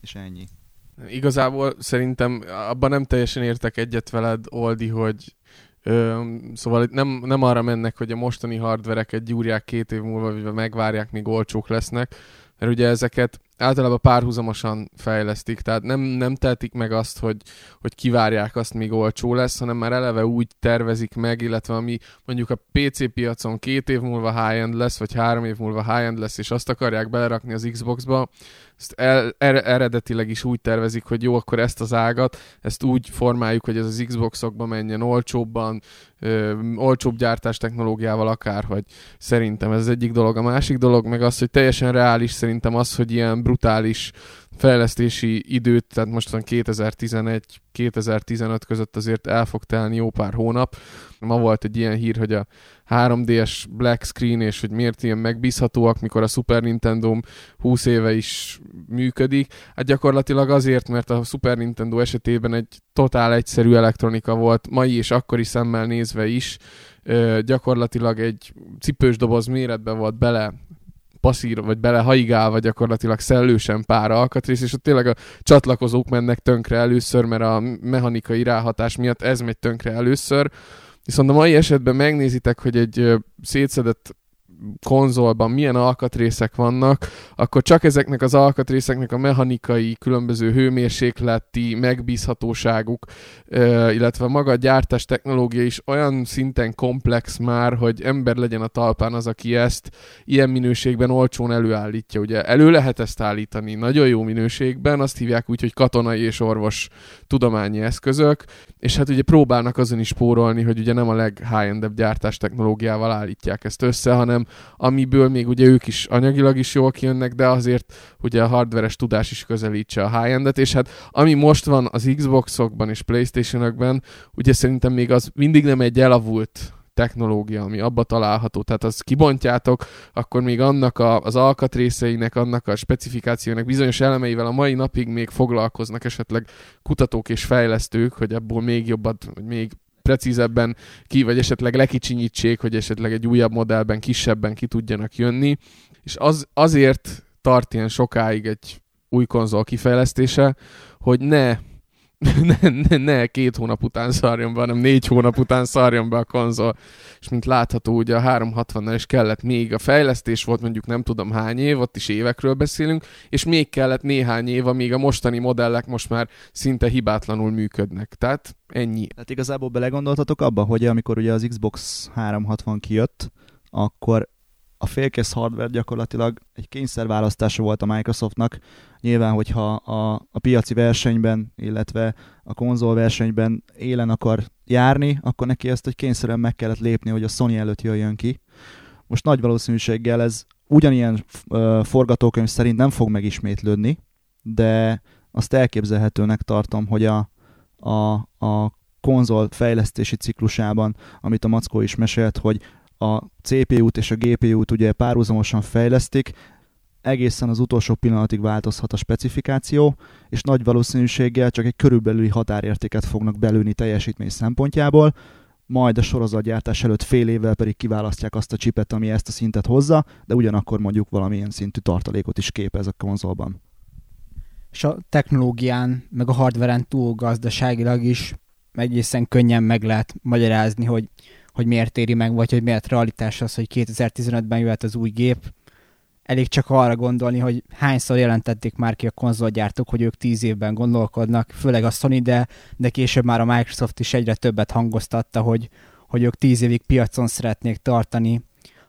és ennyi. Igazából szerintem abban nem teljesen értek egyet veled, Oldi, hogy Szóval itt nem, nem arra mennek, hogy a mostani hardvereket gyúrják két év múlva, vagy megvárják, míg olcsók lesznek, mert ugye ezeket általában párhuzamosan fejlesztik, tehát nem, nem tehetik meg azt, hogy, hogy kivárják azt, míg olcsó lesz, hanem már eleve úgy tervezik meg, illetve ami mondjuk a PC piacon két év múlva high-end lesz, vagy három év múlva high-end lesz, és azt akarják belerakni az Xboxba, ezt el, er, eredetileg is úgy tervezik, hogy jó, akkor ezt az ágat, ezt úgy formáljuk, hogy ez az Xboxokba menjen olcsóbban, ö, olcsóbb gyártás technológiával akár, hogy szerintem ez egyik dolog. A másik dolog meg az, hogy teljesen reális szerintem az, hogy ilyen brutális fejlesztési időt, tehát mostan 2011-2015 között azért el fog telni jó pár hónap. Ma volt egy ilyen hír, hogy a 3DS black screen, és hogy miért ilyen megbízhatóak, mikor a Super Nintendo 20 éve is működik. Hát gyakorlatilag azért, mert a Super Nintendo esetében egy totál egyszerű elektronika volt, mai és akkori szemmel nézve is, gyakorlatilag egy cipős doboz méretben volt bele passzír, vagy bele haigálva gyakorlatilag szellősen pár alkatrész, és ott tényleg a csatlakozók mennek tönkre először, mert a mechanikai ráhatás miatt ez megy tönkre először. Viszont a mai esetben megnézitek, hogy egy szétszedett konzolban milyen alkatrészek vannak, akkor csak ezeknek az alkatrészeknek a mechanikai, különböző hőmérsékleti megbízhatóságuk, illetve maga a gyártás technológia is olyan szinten komplex már, hogy ember legyen a talpán az, aki ezt ilyen minőségben olcsón előállítja. Ugye elő lehet ezt állítani nagyon jó minőségben, azt hívják úgy, hogy katonai és orvos tudományi eszközök, és hát ugye próbálnak azon is spórolni, hogy ugye nem a leg high gyártás technológiával állítják ezt össze, hanem amiből még ugye ők is anyagilag is jól kijönnek, de azért ugye a hardveres tudás is közelítse a high-endet, és hát ami most van az Xboxokban és Playstation-ökben, ugye szerintem még az mindig nem egy elavult technológia, ami abba található. Tehát azt kibontjátok, akkor még annak a, az alkatrészeinek, annak a specifikációnak bizonyos elemeivel a mai napig még foglalkoznak esetleg kutatók és fejlesztők, hogy ebből még jobbat, még precízebben ki, vagy esetleg lekicsinyítsék, hogy esetleg egy újabb modellben, kisebben ki tudjanak jönni. És az, azért tart ilyen sokáig egy új konzol kifejlesztése, hogy ne ne, ne, ne két hónap után szarjon be, hanem négy hónap után szarjon be a konzol. És mint látható, ugye a 360-nal is kellett még a fejlesztés volt mondjuk nem tudom hány év, ott is évekről beszélünk, és még kellett néhány év, amíg a mostani modellek most már szinte hibátlanul működnek. Tehát ennyi. Tehát igazából belegondoltatok abba, hogy amikor ugye az Xbox 360 kijött, akkor a félkész hardware gyakorlatilag egy kényszerválasztása volt a Microsoftnak. Nyilván, hogyha a, a piaci versenyben, illetve a konzol versenyben élen akar járni, akkor neki ezt egy kényszerűen meg kellett lépni, hogy a Sony előtt jöjjön ki. Most nagy valószínűséggel ez ugyanilyen uh, forgatókönyv szerint nem fog megismétlődni, de azt elképzelhetőnek tartom, hogy a, a, a konzol fejlesztési ciklusában, amit a Mackó is mesélt, hogy a CPU-t és a GPU-t ugye párhuzamosan fejlesztik, egészen az utolsó pillanatig változhat a specifikáció, és nagy valószínűséggel csak egy körülbelüli határértéket fognak belőni teljesítmény szempontjából, majd a sorozatgyártás előtt fél évvel pedig kiválasztják azt a csipet, ami ezt a szintet hozza, de ugyanakkor mondjuk valamilyen szintű tartalékot is képez a konzolban. És a technológián, meg a hardveren túl gazdaságilag is egészen könnyen meg lehet magyarázni, hogy hogy miért éri meg, vagy hogy miért realitás az, hogy 2015-ben jöhet az új gép. Elég csak arra gondolni, hogy hányszor jelentették már ki a konzolgyártók, hogy ők tíz évben gondolkodnak, főleg a Sony, de, de később már a Microsoft is egyre többet hangoztatta, hogy, hogy ők tíz évig piacon szeretnék tartani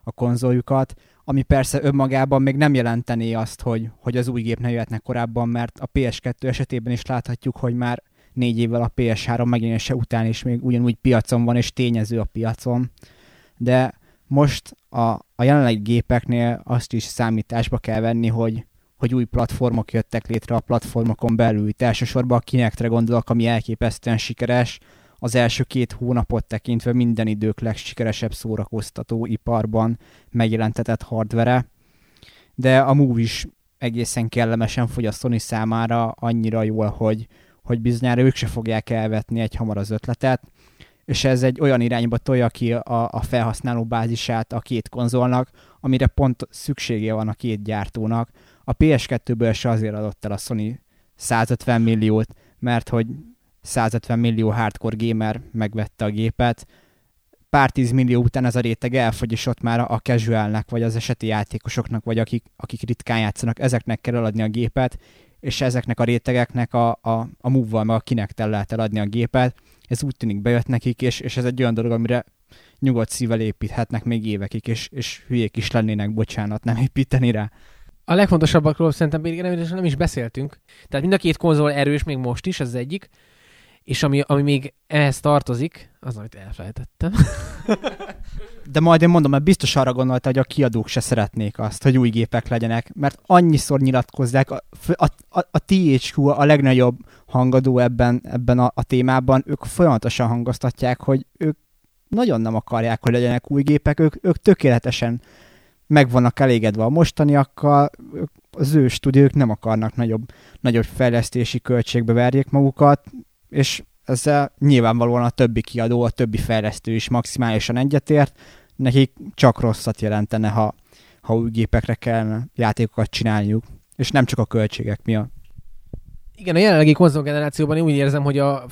a konzoljukat, ami persze önmagában még nem jelentené azt, hogy, hogy az új gép ne jöhetne korábban, mert a PS2 esetében is láthatjuk, hogy már négy évvel a PS3 megjelenése után is még ugyanúgy piacon van, és tényező a piacon. De most a, a jelenlegi gépeknél azt is számításba kell venni, hogy, hogy új platformok jöttek létre a platformokon belül. Itt elsősorban a Kinectre gondolok, ami elképesztően sikeres, az első két hónapot tekintve minden idők legsikeresebb szórakoztató iparban megjelentetett hardvere, de a Move is egészen kellemesen fogy a Sony számára annyira jól, hogy, hogy bizonyára ők se fogják elvetni egy hamar az ötletet, és ez egy olyan irányba tolja ki a, a felhasználó bázisát a két konzolnak, amire pont szüksége van a két gyártónak. A PS2-ből se azért adott el a Sony 150 milliót, mert hogy 150 millió hardcore gamer megvette a gépet, pár tíz millió után ez a réteg elfogy, és ott már a casualnek, vagy az eseti játékosoknak, vagy akik, akik ritkán játszanak, ezeknek kell eladni a gépet, és ezeknek a rétegeknek a, a, a move meg a kinek lehet eladni a gépet. Ez úgy tűnik bejött nekik, és, és ez egy olyan dolog, amire nyugodt szívvel építhetnek még évekig, és, és hülyék is lennének, bocsánat, nem építeni rá. A legfontosabbakról szerintem még nem is beszéltünk. Tehát mind a két konzol erős még most is, ez az egyik. És ami, ami még ehhez tartozik, az, amit elfelejtettem. De majd én mondom, mert biztos arra gondolta, hogy a kiadók se szeretnék azt, hogy új gépek legyenek, mert annyiszor nyilatkozzák, a, a, a, a THQ a legnagyobb hangadó ebben, ebben a, a témában, ők folyamatosan hangoztatják, hogy ők nagyon nem akarják, hogy legyenek új gépek, ők, ők tökéletesen meg vannak elégedve a mostaniakkal, az ő stúdiók nem akarnak nagyobb, nagyobb fejlesztési költségbe verjék magukat, és ezzel nyilvánvalóan a többi kiadó, a többi fejlesztő is maximálisan egyetért, nekik csak rosszat jelentene, ha, ha új gépekre kellene játékokat csinálniuk, és nem csak a költségek miatt. Igen, a jelenlegi konzolgenerációban én úgy érzem, hogy a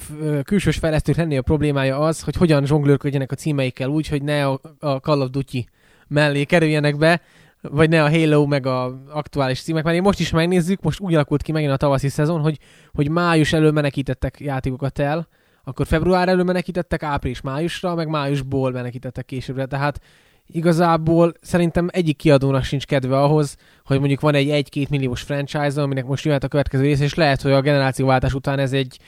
külsős fejlesztők lennél a problémája az, hogy hogyan zsonglőrködjenek a címeikkel úgy, hogy ne a Call of Duty mellé kerüljenek be, vagy ne a Halo meg a aktuális címek, mert én most is megnézzük, most úgy alakult ki megint a tavaszi szezon, hogy, hogy május elől menekítettek játékokat el, akkor február elől menekítettek április-májusra, meg májusból menekítettek későbbre, tehát igazából szerintem egyik kiadónak sincs kedve ahhoz, hogy mondjuk van egy 1-2 milliós franchise aminek most jöhet a következő rész, és lehet, hogy a generációváltás után ez egy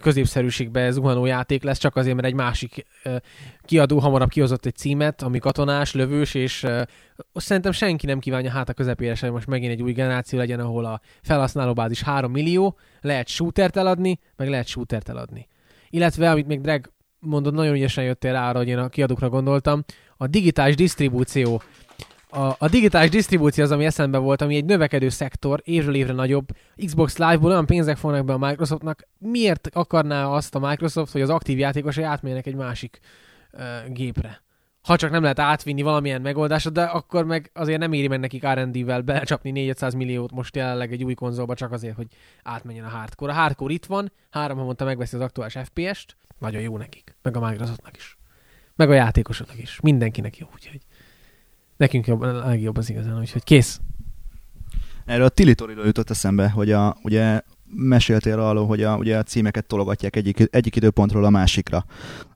középszerűségbe zuhanó játék lesz, csak azért, mert egy másik kiadó hamarabb kihozott egy címet, ami katonás, lövős, és szerintem senki nem kívánja hát a közepére hogy most megint egy új generáció legyen, ahol a felhasználóbázis 3 millió, lehet shootert eladni, meg lehet shootert eladni. Illetve, amit még Drag mondod, nagyon ügyesen jöttél rá hogy én a kiadókra gondoltam, a digitális disztribúció. A, a digitális disztribúció az, ami eszembe volt, ami egy növekedő szektor, évről évre nagyobb. Xbox Live-ból olyan pénzek fognak be a Microsoftnak. Miért akarná azt a Microsoft, hogy az aktív játékosai átmérnek egy másik uh, gépre? ha csak nem lehet átvinni valamilyen megoldásra, de akkor meg azért nem éri meg nekik R&D-vel belecsapni 400 milliót most jelenleg egy új konzolba csak azért, hogy átmenjen a hardcore. A hardcore itt van, három havonta megveszi az aktuális FPS-t, nagyon jó nekik, meg a Microsoftnak is. Meg a játékosoknak is. Mindenkinek jó, úgyhogy nekünk jobb, a legjobb az igazán, úgyhogy kész. Erről a Tilitoriról jutott eszembe, hogy a, ugye meséltél arról, hogy a, ugye a címeket tologatják egyik, egyik időpontról a másikra.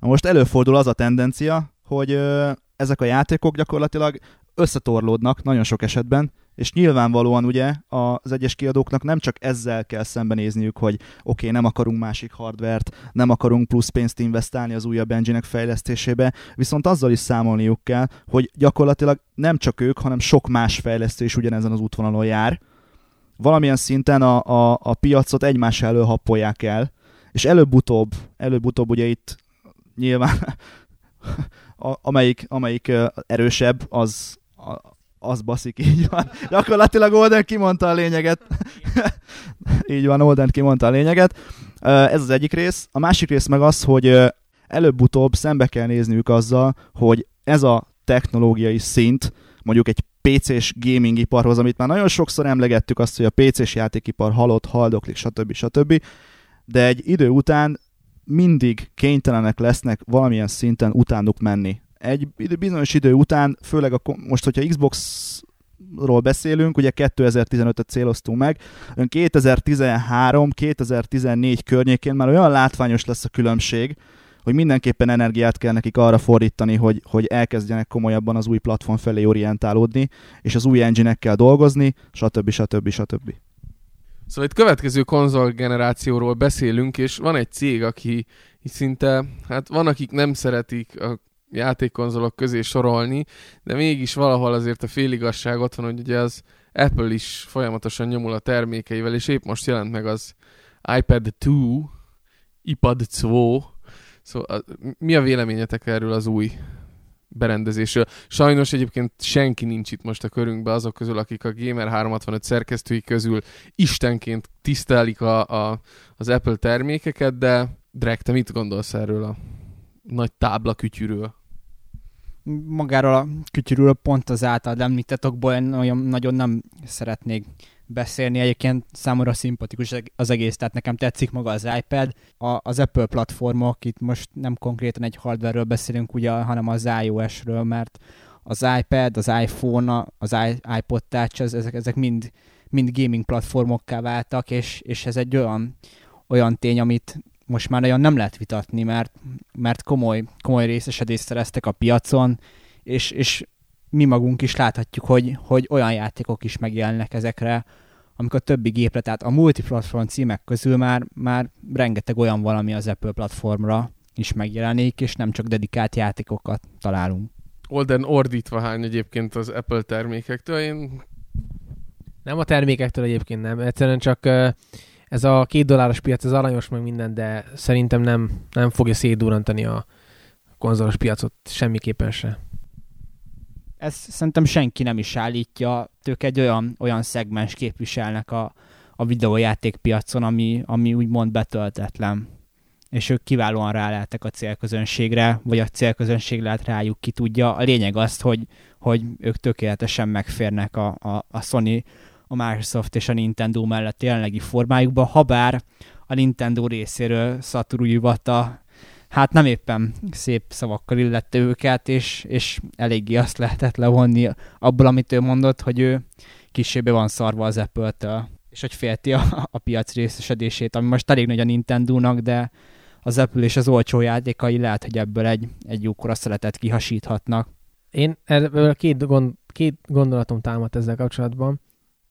Most előfordul az a tendencia, hogy ö, ezek a játékok gyakorlatilag összetorlódnak nagyon sok esetben, és nyilvánvalóan ugye az egyes kiadóknak nem csak ezzel kell szembenézniük, hogy oké, okay, nem akarunk másik hardvert, nem akarunk plusz pénzt investálni az újabb engine fejlesztésébe, viszont azzal is számolniuk kell, hogy gyakorlatilag nem csak ők, hanem sok más fejlesztő is ugyanezen az útvonalon jár. Valamilyen szinten a, a, a piacot egymás elől happolják el, és előbb-utóbb, előbb-utóbb ugye itt nyilván a, amelyik, amelyik erősebb, az, az baszik, így van. Gyakorlatilag Olden kimondta a lényeget. így van, Olden kimondta a lényeget. Ez az egyik rész. A másik rész meg az, hogy előbb-utóbb szembe kell nézniük azzal, hogy ez a technológiai szint, mondjuk egy PC-s gaming iparhoz, amit már nagyon sokszor emlegettük azt, hogy a PC-s játékipar halott, haldoklik, stb. stb. De egy idő után mindig kénytelenek lesznek valamilyen szinten utánuk menni egy bizonyos idő után, főleg a, most, hogyha Xbox ról beszélünk, ugye 2015-öt céloztunk meg, ön 2013-2014 környékén már olyan látványos lesz a különbség, hogy mindenképpen energiát kell nekik arra fordítani, hogy, hogy elkezdjenek komolyabban az új platform felé orientálódni, és az új engine dolgozni, stb. stb. stb. Szóval itt következő konzol generációról beszélünk, és van egy cég, aki szinte, hát van, akik nem szeretik a játékkonzolok közé sorolni, de mégis valahol azért a féligasság ott van, hogy ugye az Apple is folyamatosan nyomul a termékeivel, és épp most jelent meg az iPad 2, iPad 2, Szóval mi a véleményetek erről az új berendezésről? Sajnos egyébként senki nincs itt most a körünkben azok közül, akik a Gamer 365 szerkesztői közül istenként tisztelik a, a, az Apple termékeket, de Drek, te mit gondolsz erről a nagy tábla kütyűről? Magáról a kütyűről pont az által említett okból nagyon, nagyon nem szeretnék beszélni. Egyébként számomra szimpatikus az egész, tehát nekem tetszik maga az iPad. A, az Apple platformok, itt most nem konkrétan egy hardware beszélünk, ugye, hanem az iOS-ről, mert az iPad, az iPhone, az iPod Touch, az, ezek, ezek mind, mind gaming platformokká váltak, és, és ez egy olyan, olyan tény, amit most már nagyon nem lehet vitatni, mert, mert komoly, komoly részesedést szereztek a piacon, és, és mi magunk is láthatjuk, hogy, hogy olyan játékok is megjelennek ezekre, amikor a többi gépre, tehát a multiplatform címek közül már, már rengeteg olyan valami az Apple platformra is megjelenik, és nem csak dedikált játékokat találunk. Olden ordítva hány egyébként az Apple termékektől, én... Nem a termékektől egyébként nem, egyszerűen csak ez a két dolláros piac, ez aranyos meg minden, de szerintem nem, nem fogja szétdurantani a konzolos piacot semmiképpen se ezt szerintem senki nem is állítja, ők egy olyan, olyan szegmens képviselnek a, a videójátékpiacon, ami, ami úgymond betöltetlen. És ők kiválóan ráleltek a célközönségre, vagy a célközönség lehet rájuk, ki tudja. A lényeg az, hogy, hogy ők tökéletesen megférnek a, a, a Sony, a Microsoft és a Nintendo mellett jelenlegi formájukba, ha bár a Nintendo részéről Satoru Iwata hát nem éppen szép szavakkal illette őket, és, és eléggé azt lehetett levonni abból, amit ő mondott, hogy ő kisébe van szarva az Apple-től, és hogy félti a, a piac részesedését, ami most elég nagy a Nintendo-nak, de az Apple és az olcsó játékai lehet, hogy ebből egy, egy jókora szeretet kihasíthatnak. Én ebből két, gond, két gondolatom támadt ezzel kapcsolatban.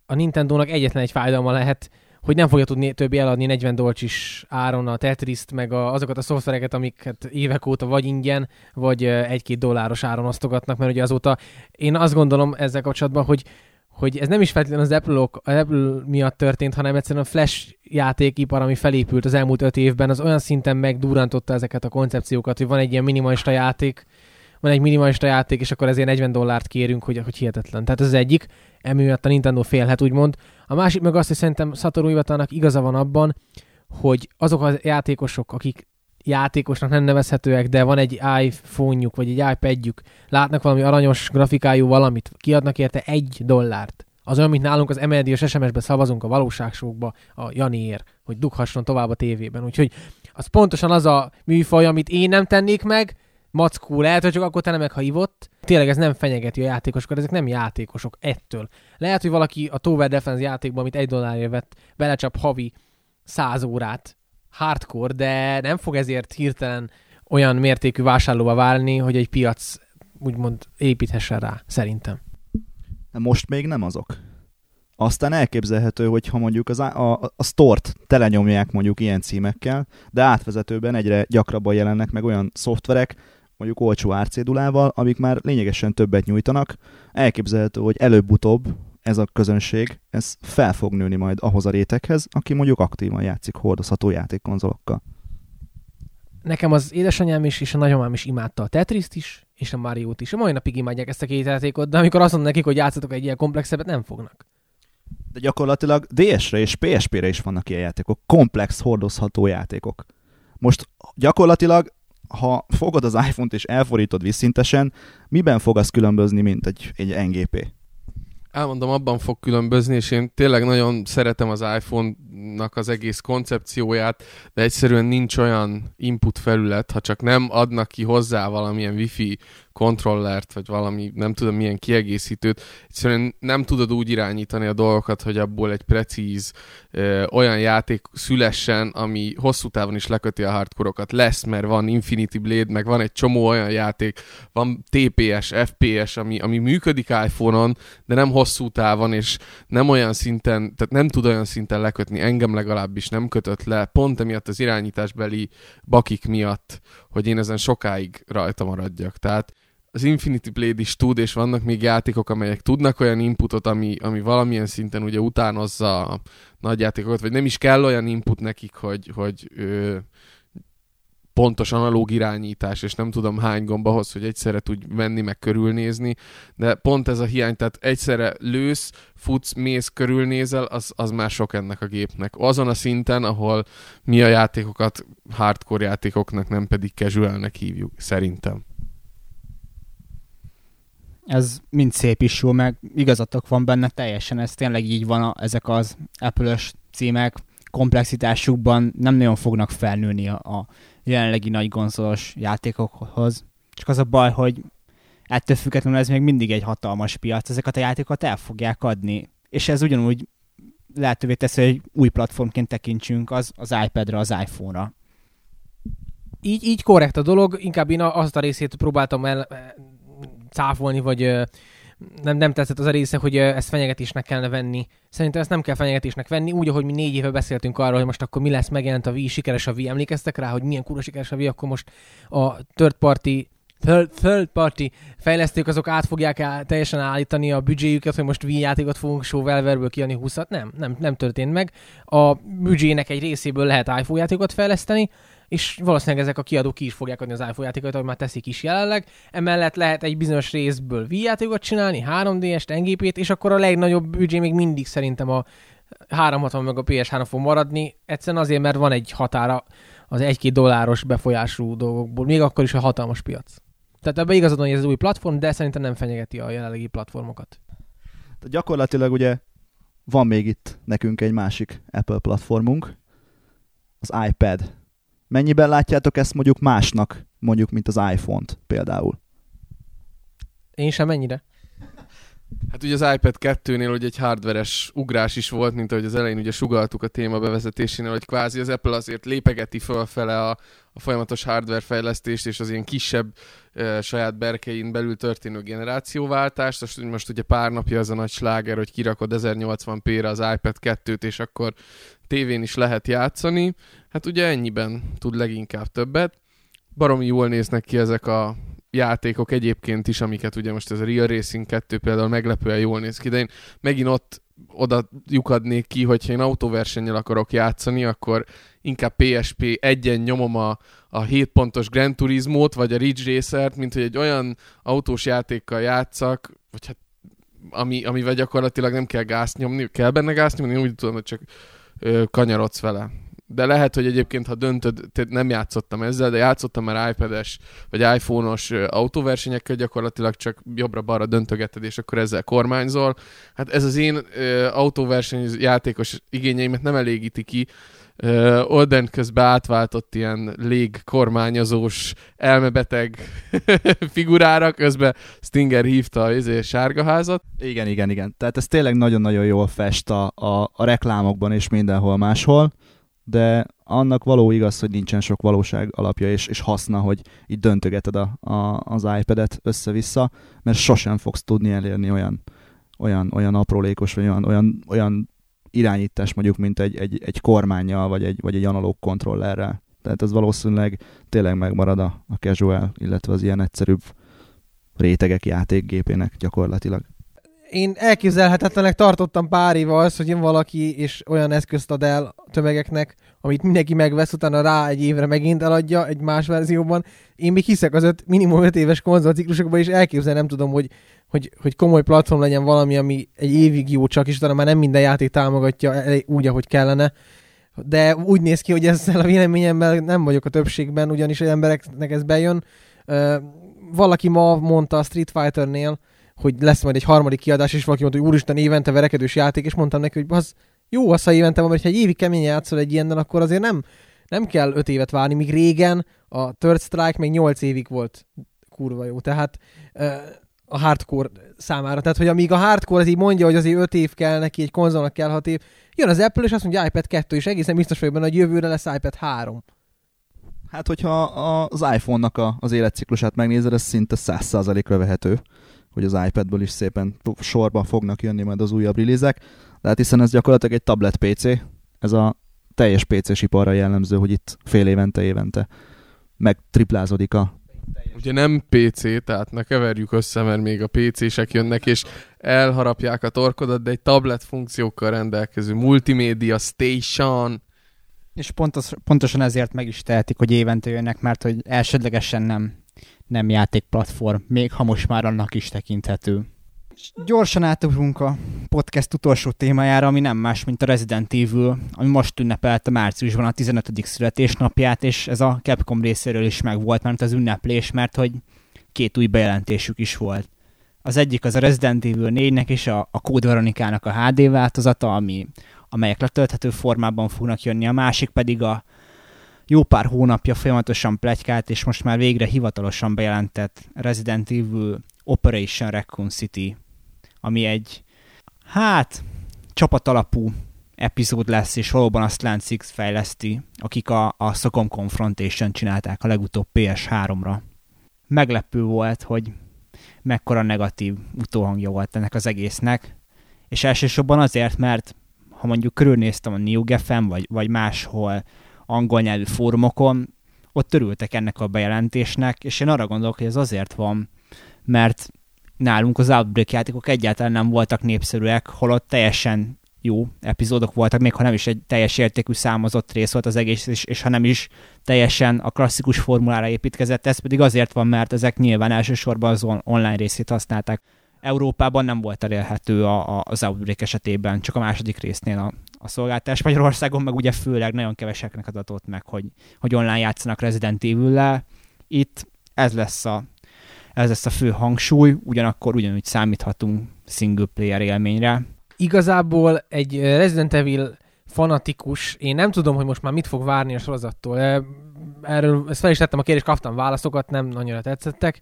A Nintendo-nak egyetlen egy fájdalma lehet, hogy nem fogja tudni többé eladni 40 dolcsis áron a tetris meg a, azokat a szoftvereket, amiket évek óta vagy ingyen, vagy egy-két dolláros áron osztogatnak, mert ugye azóta én azt gondolom ezzel kapcsolatban, hogy hogy ez nem is feltétlenül az Apple, az Apple miatt történt, hanem egyszerűen a Flash játékipar, ami felépült az elmúlt öt évben, az olyan szinten megdurantotta ezeket a koncepciókat, hogy van egy ilyen minimalista játék, van egy minimalista játék, és akkor ezért 40 dollárt kérünk, hogy, hogy hihetetlen. Tehát ez az egyik, emiatt a Nintendo félhet, úgymond. A másik meg azt, hogy szerintem Satoru Iwatának igaza van abban, hogy azok a játékosok, akik játékosnak nem nevezhetőek, de van egy iPhone-juk, vagy egy iPad-jük, látnak valami aranyos grafikájú valamit, kiadnak érte egy dollárt. Az olyan, mint nálunk az MLD-os SMS-be szavazunk a valóságsókba a Janiért, hogy dughasson tovább a tévében. Úgyhogy az pontosan az a műfaj, amit én nem tennék meg, mackó lehet, hogy csak akkor tenne meg, ha ivott. Tényleg ez nem fenyegeti a játékosokat, ezek nem játékosok ettől. Lehet, hogy valaki a Tower Defense játékban, amit egy dollárért vett, belecsap havi száz órát hardcore, de nem fog ezért hirtelen olyan mértékű vásárlóba válni, hogy egy piac úgymond építhessen rá, szerintem. Most még nem azok. Aztán elképzelhető, hogy ha mondjuk az, a, a, a stort telenyomják mondjuk ilyen címekkel, de átvezetőben egyre gyakrabban jelennek meg olyan szoftverek, mondjuk olcsó árcédulával, amik már lényegesen többet nyújtanak. Elképzelhető, hogy előbb-utóbb ez a közönség, ez fel fog nőni majd ahhoz a réteghez, aki mondjuk aktívan játszik hordozható játékkonzolokkal. Nekem az édesanyám is, és a nagyomám is imádta a Tetriszt is, és a Mario-t is. A mai napig imádják ezt a két játékot, de amikor azt mondom nekik, hogy játszatok egy ilyen komplexebbet, nem fognak. De gyakorlatilag DS-re és PSP-re is vannak ilyen játékok, komplex, hordozható játékok. Most gyakorlatilag ha fogod az iPhone-t és elforítod visszintesen, miben fog az különbözni, mint egy, egy NGP? Elmondom, abban fog különbözni, és én tényleg nagyon szeretem az iPhone-nak az egész koncepcióját, de egyszerűen nincs olyan input felület, ha csak nem adnak ki hozzá valamilyen wifi kontrollert, vagy valami, nem tudom milyen kiegészítőt, egyszerűen nem tudod úgy irányítani a dolgokat, hogy abból egy precíz ö, olyan játék szülessen, ami hosszú távon is leköti a hardkorokat. Lesz, mert van Infinity Blade, meg van egy csomó olyan játék, van TPS, FPS, ami, ami működik iPhone-on, de nem hosszú távon, és nem olyan szinten, tehát nem tud olyan szinten lekötni, engem legalábbis nem kötött le, pont emiatt az irányításbeli bakik miatt, hogy én ezen sokáig rajta maradjak. Tehát az Infinity Blade is tud, és vannak még játékok, amelyek tudnak olyan inputot, ami, ami valamilyen szinten ugye utánozza a nagy játékokat, vagy nem is kell olyan input nekik, hogy, hogy ö, pontos analóg irányítás, és nem tudom hány gomb ahhoz, hogy egyszerre tudj menni, meg körülnézni, de pont ez a hiány, tehát egyszerre lősz, futsz, mész, körülnézel, az, az már sok ennek a gépnek. Azon a szinten, ahol mi a játékokat hardcore játékoknak, nem pedig casualnek hívjuk, szerintem. Ez mind szép is jó, meg igazatok van benne teljesen, ez tényleg így van, a, ezek az Apple-ös címek komplexitásukban nem nagyon fognak felnőni a, a jelenlegi nagy konzolos játékokhoz. Csak az a baj, hogy ettől függetlenül ez még mindig egy hatalmas piac, ezeket a játékokat el fogják adni. És ez ugyanúgy lehetővé teszi, hogy új platformként tekintsünk az, az iPad-re, az iPhone-ra. Így, így korrekt a dolog, inkább én azt a részét próbáltam el cáfolni, vagy nem, nem tetszett az a része, hogy ezt fenyegetésnek kellene venni. Szerintem ezt nem kell fenyegetésnek venni, úgy, ahogy mi négy éve beszéltünk arról, hogy most akkor mi lesz, megjelent a Wii, sikeres a Wii, emlékeztek rá, hogy milyen kurva sikeres a Wii, akkor most a third party third, third party fejlesztők azok át fogják el, teljesen állítani a büdzséjüket, hogy most Wii játékot fogunk showvelverből kiadni 20-at. Nem, nem, nem történt meg. A büdzsének egy részéből lehet iPhone játékot fejleszteni, és valószínűleg ezek a kiadók ki is fogják adni az iPhone játékokat, ahogy már teszik is jelenleg. Emellett lehet egy bizonyos részből Wii játékot csinálni, 3DS-t, NGP-t, és akkor a legnagyobb büdzsé még mindig szerintem a 360 meg a PS3 fog maradni, egyszerűen azért, mert van egy határa az 1-2 dolláros befolyású dolgokból, még akkor is a hatalmas piac. Tehát ebbe igazad van, hogy ez új platform, de szerintem nem fenyegeti a jelenlegi platformokat. Tehát gyakorlatilag ugye van még itt nekünk egy másik Apple platformunk, az iPad. Mennyiben látjátok ezt mondjuk másnak, mondjuk, mint az iPhone-t például? Én sem mennyire. Hát ugye az iPad 2-nél ugye egy hardveres ugrás is volt, mint ahogy az elején ugye sugaltuk a téma bevezetésénél, hogy kvázi az Apple azért lépegeti fölfele a, a folyamatos hardware fejlesztést és az ilyen kisebb e, saját berkein belül történő generációváltást. Most, most ugye pár napja az a nagy sláger, hogy kirakod 1080p-re az iPad 2-t, és akkor tévén is lehet játszani. Hát ugye ennyiben tud leginkább többet. Baromi jól néznek ki ezek a játékok egyébként is, amiket ugye most ez a Real Racing 2 például meglepően jól néz ki, de én megint ott oda lyukadnék ki, hogyha én autóversennyel akarok játszani, akkor inkább PSP egyen nyomom a, a 7 pontos Gran Turismo-t, vagy a Ridge Racer-t, mint hogy egy olyan autós játékkal játszak, vagy hát ami, amivel gyakorlatilag nem kell gázt nyomni, kell benne gázt nyomni, úgy tudom, hogy csak kanyarodsz vele de lehet, hogy egyébként, ha döntöd, nem játszottam ezzel, de játszottam már iPad-es vagy iPhone-os autóversenyekkel, gyakorlatilag csak jobbra-balra döntögeted, és akkor ezzel kormányzol. Hát ez az én ö, autóverseny játékos igényeimet nem elégíti ki, Uh, Olden közben átváltott ilyen légkormányozós, elmebeteg figurára, közben Stinger hívta a izé, sárgaházat. Igen, igen, igen. Tehát ez tényleg nagyon-nagyon jól fest a, a, a reklámokban és mindenhol máshol de annak való igaz, hogy nincsen sok valóság alapja és, és haszna, hogy így döntögeted a, a, az iPad-et össze-vissza, mert sosem fogsz tudni elérni olyan, olyan, olyan aprólékos, vagy olyan, olyan, olyan irányítás mondjuk, mint egy, egy, egy kormányjal, vagy egy, vagy egy analóg kontrollerrel. Tehát ez valószínűleg tényleg megmarad a, a casual, illetve az ilyen egyszerűbb rétegek játékgépének gyakorlatilag én elképzelhetetlenek tartottam pár éve az, hogy jön valaki és olyan eszközt ad el tömegeknek, amit mindenki megvesz, utána rá egy évre megint eladja egy más verzióban. Én még hiszek az öt, minimum 5 éves konzolciklusokban, és elképzelni nem tudom, hogy, hogy, hogy komoly platform legyen valami, ami egy évig jó csak, és utána már nem minden játék támogatja úgy, ahogy kellene. De úgy néz ki, hogy ezzel a véleményemmel nem vagyok a többségben, ugyanis az embereknek ez bejön. Valaki ma mondta a Street Fighter-nél, hogy lesz majd egy harmadik kiadás, és valaki mondta, hogy úristen, évente verekedős játék, és mondtam neki, hogy az jó az, ha évente van, mert ha egy évig kemény játszol egy ilyennel, akkor azért nem, nem kell öt évet várni, míg régen a Third Strike még nyolc évig volt kurva jó. Tehát a hardcore számára. Tehát, hogy amíg a hardcore az így mondja, hogy azért 5 év kell neki, egy konzolnak kell 6 év, jön az Apple, és azt mondja iPad 2, és egészen biztos vagyok benne, hogy jövőre lesz iPad 3. Hát, hogyha az iPhone-nak a, az életciklusát megnézed, ez szinte 100%-ra vehető, hogy az iPadből is szépen sorban fognak jönni majd az újabb release-ek. De hát hiszen ez gyakorlatilag egy tablet PC, ez a teljes PC-s iparra jellemző, hogy itt fél évente, évente meg triplázódik a Ugye nem PC, tehát ne keverjük össze, mert még a PC-sek jönnek, és elharapják a torkodat, de egy tablet funkciókkal rendelkező multimédia station. És pontos, pontosan ezért meg is tehetik, hogy évente jönnek, mert hogy elsődlegesen nem, nem játékplatform, még ha most már annak is tekinthető. Gyorsan átugrunk a podcast utolsó témájára, ami nem más, mint a Resident Evil, ami most ünnepelte márciusban a 15. születésnapját, és ez a Capcom részéről is megvolt, mert az ünneplés, mert hogy két új bejelentésük is volt. Az egyik az a Resident Evil 4-nek és a, a Code Veronikának a HD változata, ami, amelyek letölthető formában fognak jönni, a másik pedig a jó pár hónapja folyamatosan pletykált, és most már végre hivatalosan bejelentett Resident Evil Operation Raccoon City, ami egy, hát, csapatalapú epizód lesz, és valóban a Slant Six fejleszti, akik a, a Socom Confrontation csinálták a legutóbb PS3-ra. Meglepő volt, hogy mekkora negatív utóhangja volt ennek az egésznek, és elsősorban azért, mert ha mondjuk körülnéztem a NeoGefen, vagy, vagy máshol angol nyelvű fórumokon, ott örültek ennek a bejelentésnek, és én arra gondolok, hogy ez azért van, mert nálunk az Outbreak játékok egyáltalán nem voltak népszerűek, holott teljesen jó epizódok voltak, még ha nem is egy teljes értékű számozott rész volt az egész, és, és ha nem is teljesen a klasszikus formulára építkezett, ez pedig azért van, mert ezek nyilván elsősorban az on- online részét használták. Európában nem volt elérhető a, a, az Outbreak esetében, csak a második résznél a, a szolgáltás. Magyarországon meg ugye főleg nagyon keveseknek adatott meg, hogy, hogy online játszanak Resident evil Itt ez lesz a ez lesz a fő hangsúly, ugyanakkor ugyanúgy számíthatunk single player élményre. Igazából egy ö, Resident Evil fanatikus, én nem tudom, hogy most már mit fog várni a sorozattól. Erről ezt fel is tettem a kérdést, kaptam válaszokat, nem annyira tetszettek.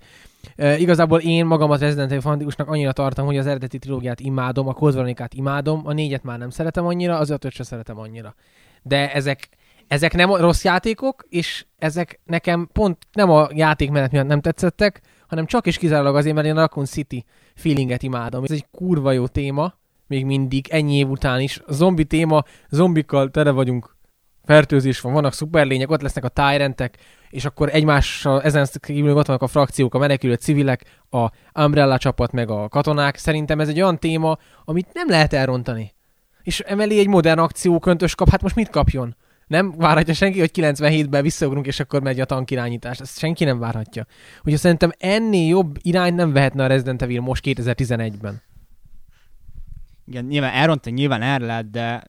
E, igazából én magamat Resident Evil fanatikusnak annyira tartom, hogy az eredeti trilógiát imádom, a Code imádom, a négyet már nem szeretem annyira, az ötöt sem szeretem annyira. De ezek, ezek nem rossz játékok, és ezek nekem pont nem a játékmenet miatt nem tetszettek, hanem csak és kizárólag azért, mert én a Raccoon City feelinget imádom. Ez egy kurva jó téma, még mindig, ennyi év után is. A zombi téma, zombikkal tele vagyunk, fertőzés van, vannak szuperlények, ott lesznek a tájrentek, és akkor egymással, ezen kívül ott vannak a frakciók, a menekülő civilek, a Umbrella csapat, meg a katonák. Szerintem ez egy olyan téma, amit nem lehet elrontani. És emeli egy modern akcióköntös kap, hát most mit kapjon? Nem várhatja senki, hogy 97-ben visszaugrunk, és akkor megy a tankirányítás. Ezt senki nem várhatja. Úgyhogy szerintem ennél jobb irányt nem vehetne a Resident Evil most 2011-ben. Igen, nyilván elrontani nyilván el lehet, de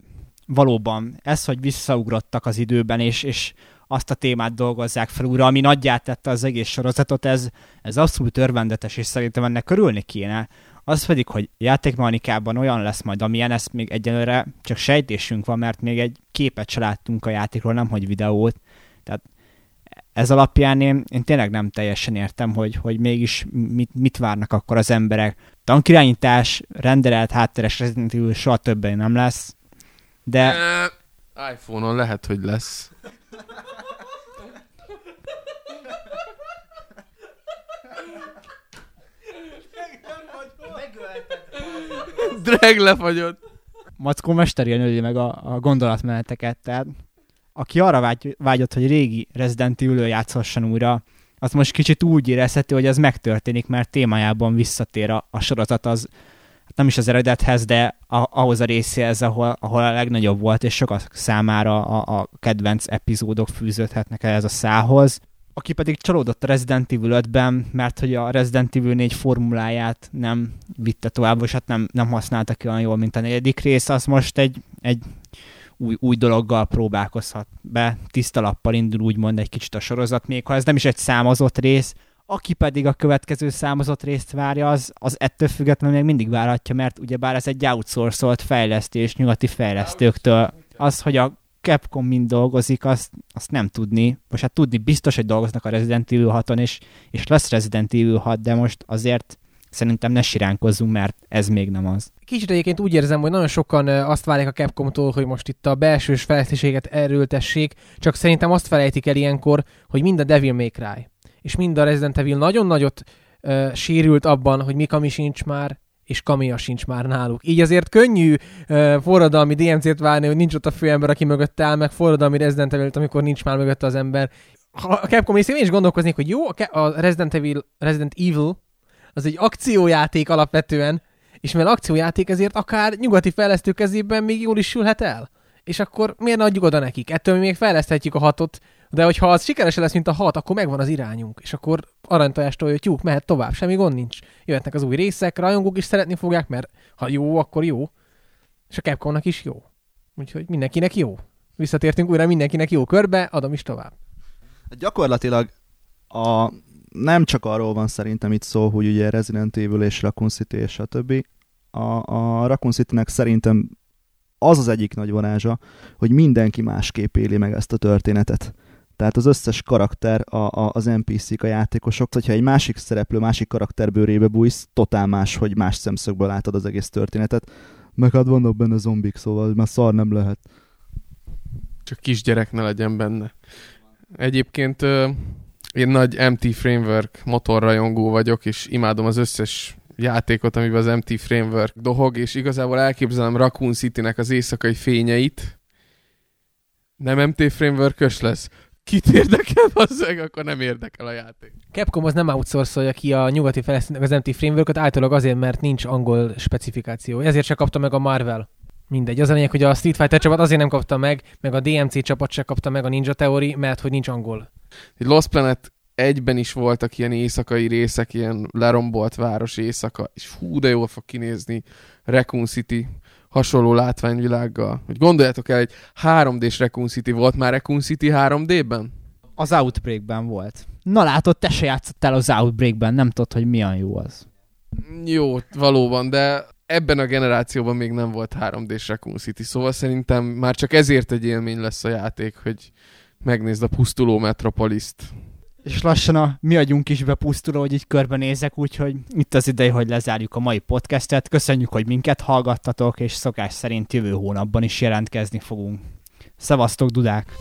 valóban ez, hogy visszaugrottak az időben, és, és azt a témát dolgozzák fel újra, ami nagyját tette az egész sorozatot, ez, ez abszolút örvendetes, és szerintem ennek körülni kéne. Az pedig, hogy játékmechanikában olyan lesz majd, amilyen, ezt még egyelőre csak sejtésünk van, mert még egy képet se láttunk a játékról, nem hogy videót. Tehát ez alapján én, én tényleg nem teljesen értem, hogy, hogy mégis mit, mit várnak akkor az emberek. Tankirányítás, renderelt hátteres Resident soha többen nem lesz, de iPhone-on lehet, hogy lesz. Drag lefagyott. Mackó mesterén öli meg a, a gondolatmeneteket, tehát aki arra vágy, vágyott, hogy régi Resident evil játszhasson újra, az most kicsit úgy érezhető, hogy ez megtörténik, mert témájában visszatér a, a sorozat az, nem is az eredethez, de a, ahhoz a részéhez, ahol, ahol a legnagyobb volt, és sokak számára a, a kedvenc epizódok fűződhetnek ehhez a szához. Aki pedig csalódott a Resident Evil 5-ben, mert hogy a Resident Evil 4 formuláját nem vitte tovább, és hát nem, nem használta ki olyan jól, mint a negyedik rész, az most egy, egy új, új dologgal próbálkozhat be, tiszta lappal indul úgymond egy kicsit a sorozat, még ha ez nem is egy számozott rész, aki pedig a következő számozott részt várja, az, az ettől függetlenül még mindig várhatja, mert ugyebár ez egy outsourcolt fejlesztés nyugati fejlesztőktől. Az, hogy a Capcom mind dolgozik, azt, azt nem tudni. Most hát tudni biztos, hogy dolgoznak a Resident Evil 6-on, és, és lesz Resident Evil 6, de most azért szerintem ne siránkozzunk, mert ez még nem az. Kicsit egyébként úgy érzem, hogy nagyon sokan azt várják a Capcomtól, hogy most itt a belsős fejlesztéséget erőltessék, csak szerintem azt felejtik el ilyenkor, hogy mind a Devil May Cry és mind a Resident Evil nagyon nagyot ö, sérült abban, hogy Mikami sincs már, és Kamiya sincs már náluk. Így azért könnyű uh, forradalmi DMC-t várni, hogy nincs ott a főember, aki mögött áll, meg forradalmi Resident evil amikor nincs már mögötte az ember. Ha a Capcom részén én is gondolkoznék, hogy jó, a, Resident Evil, Resident Evil az egy akciójáték alapvetően, és mivel akciójáték ezért akár nyugati fejlesztő kezében még jól is sülhet el. És akkor miért ne adjuk oda nekik? Ettől mi még fejleszthetjük a hatot, de hogyha az sikeres lesz, mint a hat, akkor megvan az irányunk. És akkor aranytojástól jött tyúk, mehet tovább, semmi gond nincs. Jöhetnek az új részek, rajongók is szeretni fogják, mert ha jó, akkor jó. És a Capcomnak is jó. Úgyhogy mindenkinek jó. Visszatértünk újra mindenkinek jó körbe, adom is tovább. Gyakorlatilag a, nem csak arról van szerintem itt szó, hogy ugye Resident Evil és Raccoon City és többi. A, a Raccoon City-nek szerintem az az egyik nagy varázsa, hogy mindenki másképp éli meg ezt a történetet. Tehát az összes karakter, a, a, az NPC-k, a játékosok, hogyha egy másik szereplő, másik karakter bőrébe bújsz, totál más, hogy más szemszögből látod az egész történetet. Meg hát vannak benne zombik, szóval már szar nem lehet. Csak kisgyerek ne legyen benne. Egyébként én nagy MT Framework motorrajongó vagyok, és imádom az összes játékot, amiben az MT Framework dohog, és igazából elképzelem Raccoon City-nek az éjszakai fényeit. Nem MT Framework-ös lesz. Kit érdekel, bazzeg, akkor nem érdekel a játék. Capcom az nem outsourcolja ki a nyugati fejlesztőnek az MT Framework-ot, általában azért, mert nincs angol specifikáció. Ezért se kapta meg a Marvel. Mindegy. Az a lényeg, hogy a Street Fighter csapat azért nem kapta meg, meg a DMC csapat se kapta meg a Ninja Theory, mert hogy nincs angol. Egy Lost Planet egyben is voltak ilyen éjszakai részek, ilyen lerombolt város éjszaka, és hú, de jól fog kinézni Raccoon City hasonló látványvilággal. Hogy gondoljátok el, egy 3D-s Raccoon City volt már Raccoon City 3D-ben? Az Outbreakben volt. Na látod, te se játszottál az Outbreakben, nem tudod, hogy milyen jó az. Jó, valóban, de ebben a generációban még nem volt 3D-s Raccoon City, szóval szerintem már csak ezért egy élmény lesz a játék, hogy megnézd a pusztuló Metropoliszt. És lassan a mi agyunk is bepusztuló, hogy így körbenézek, úgyhogy itt az ideje, hogy lezárjuk a mai podcastet. Köszönjük, hogy minket hallgattatok, és szokás szerint jövő hónapban is jelentkezni fogunk. Szevasztok, dudák!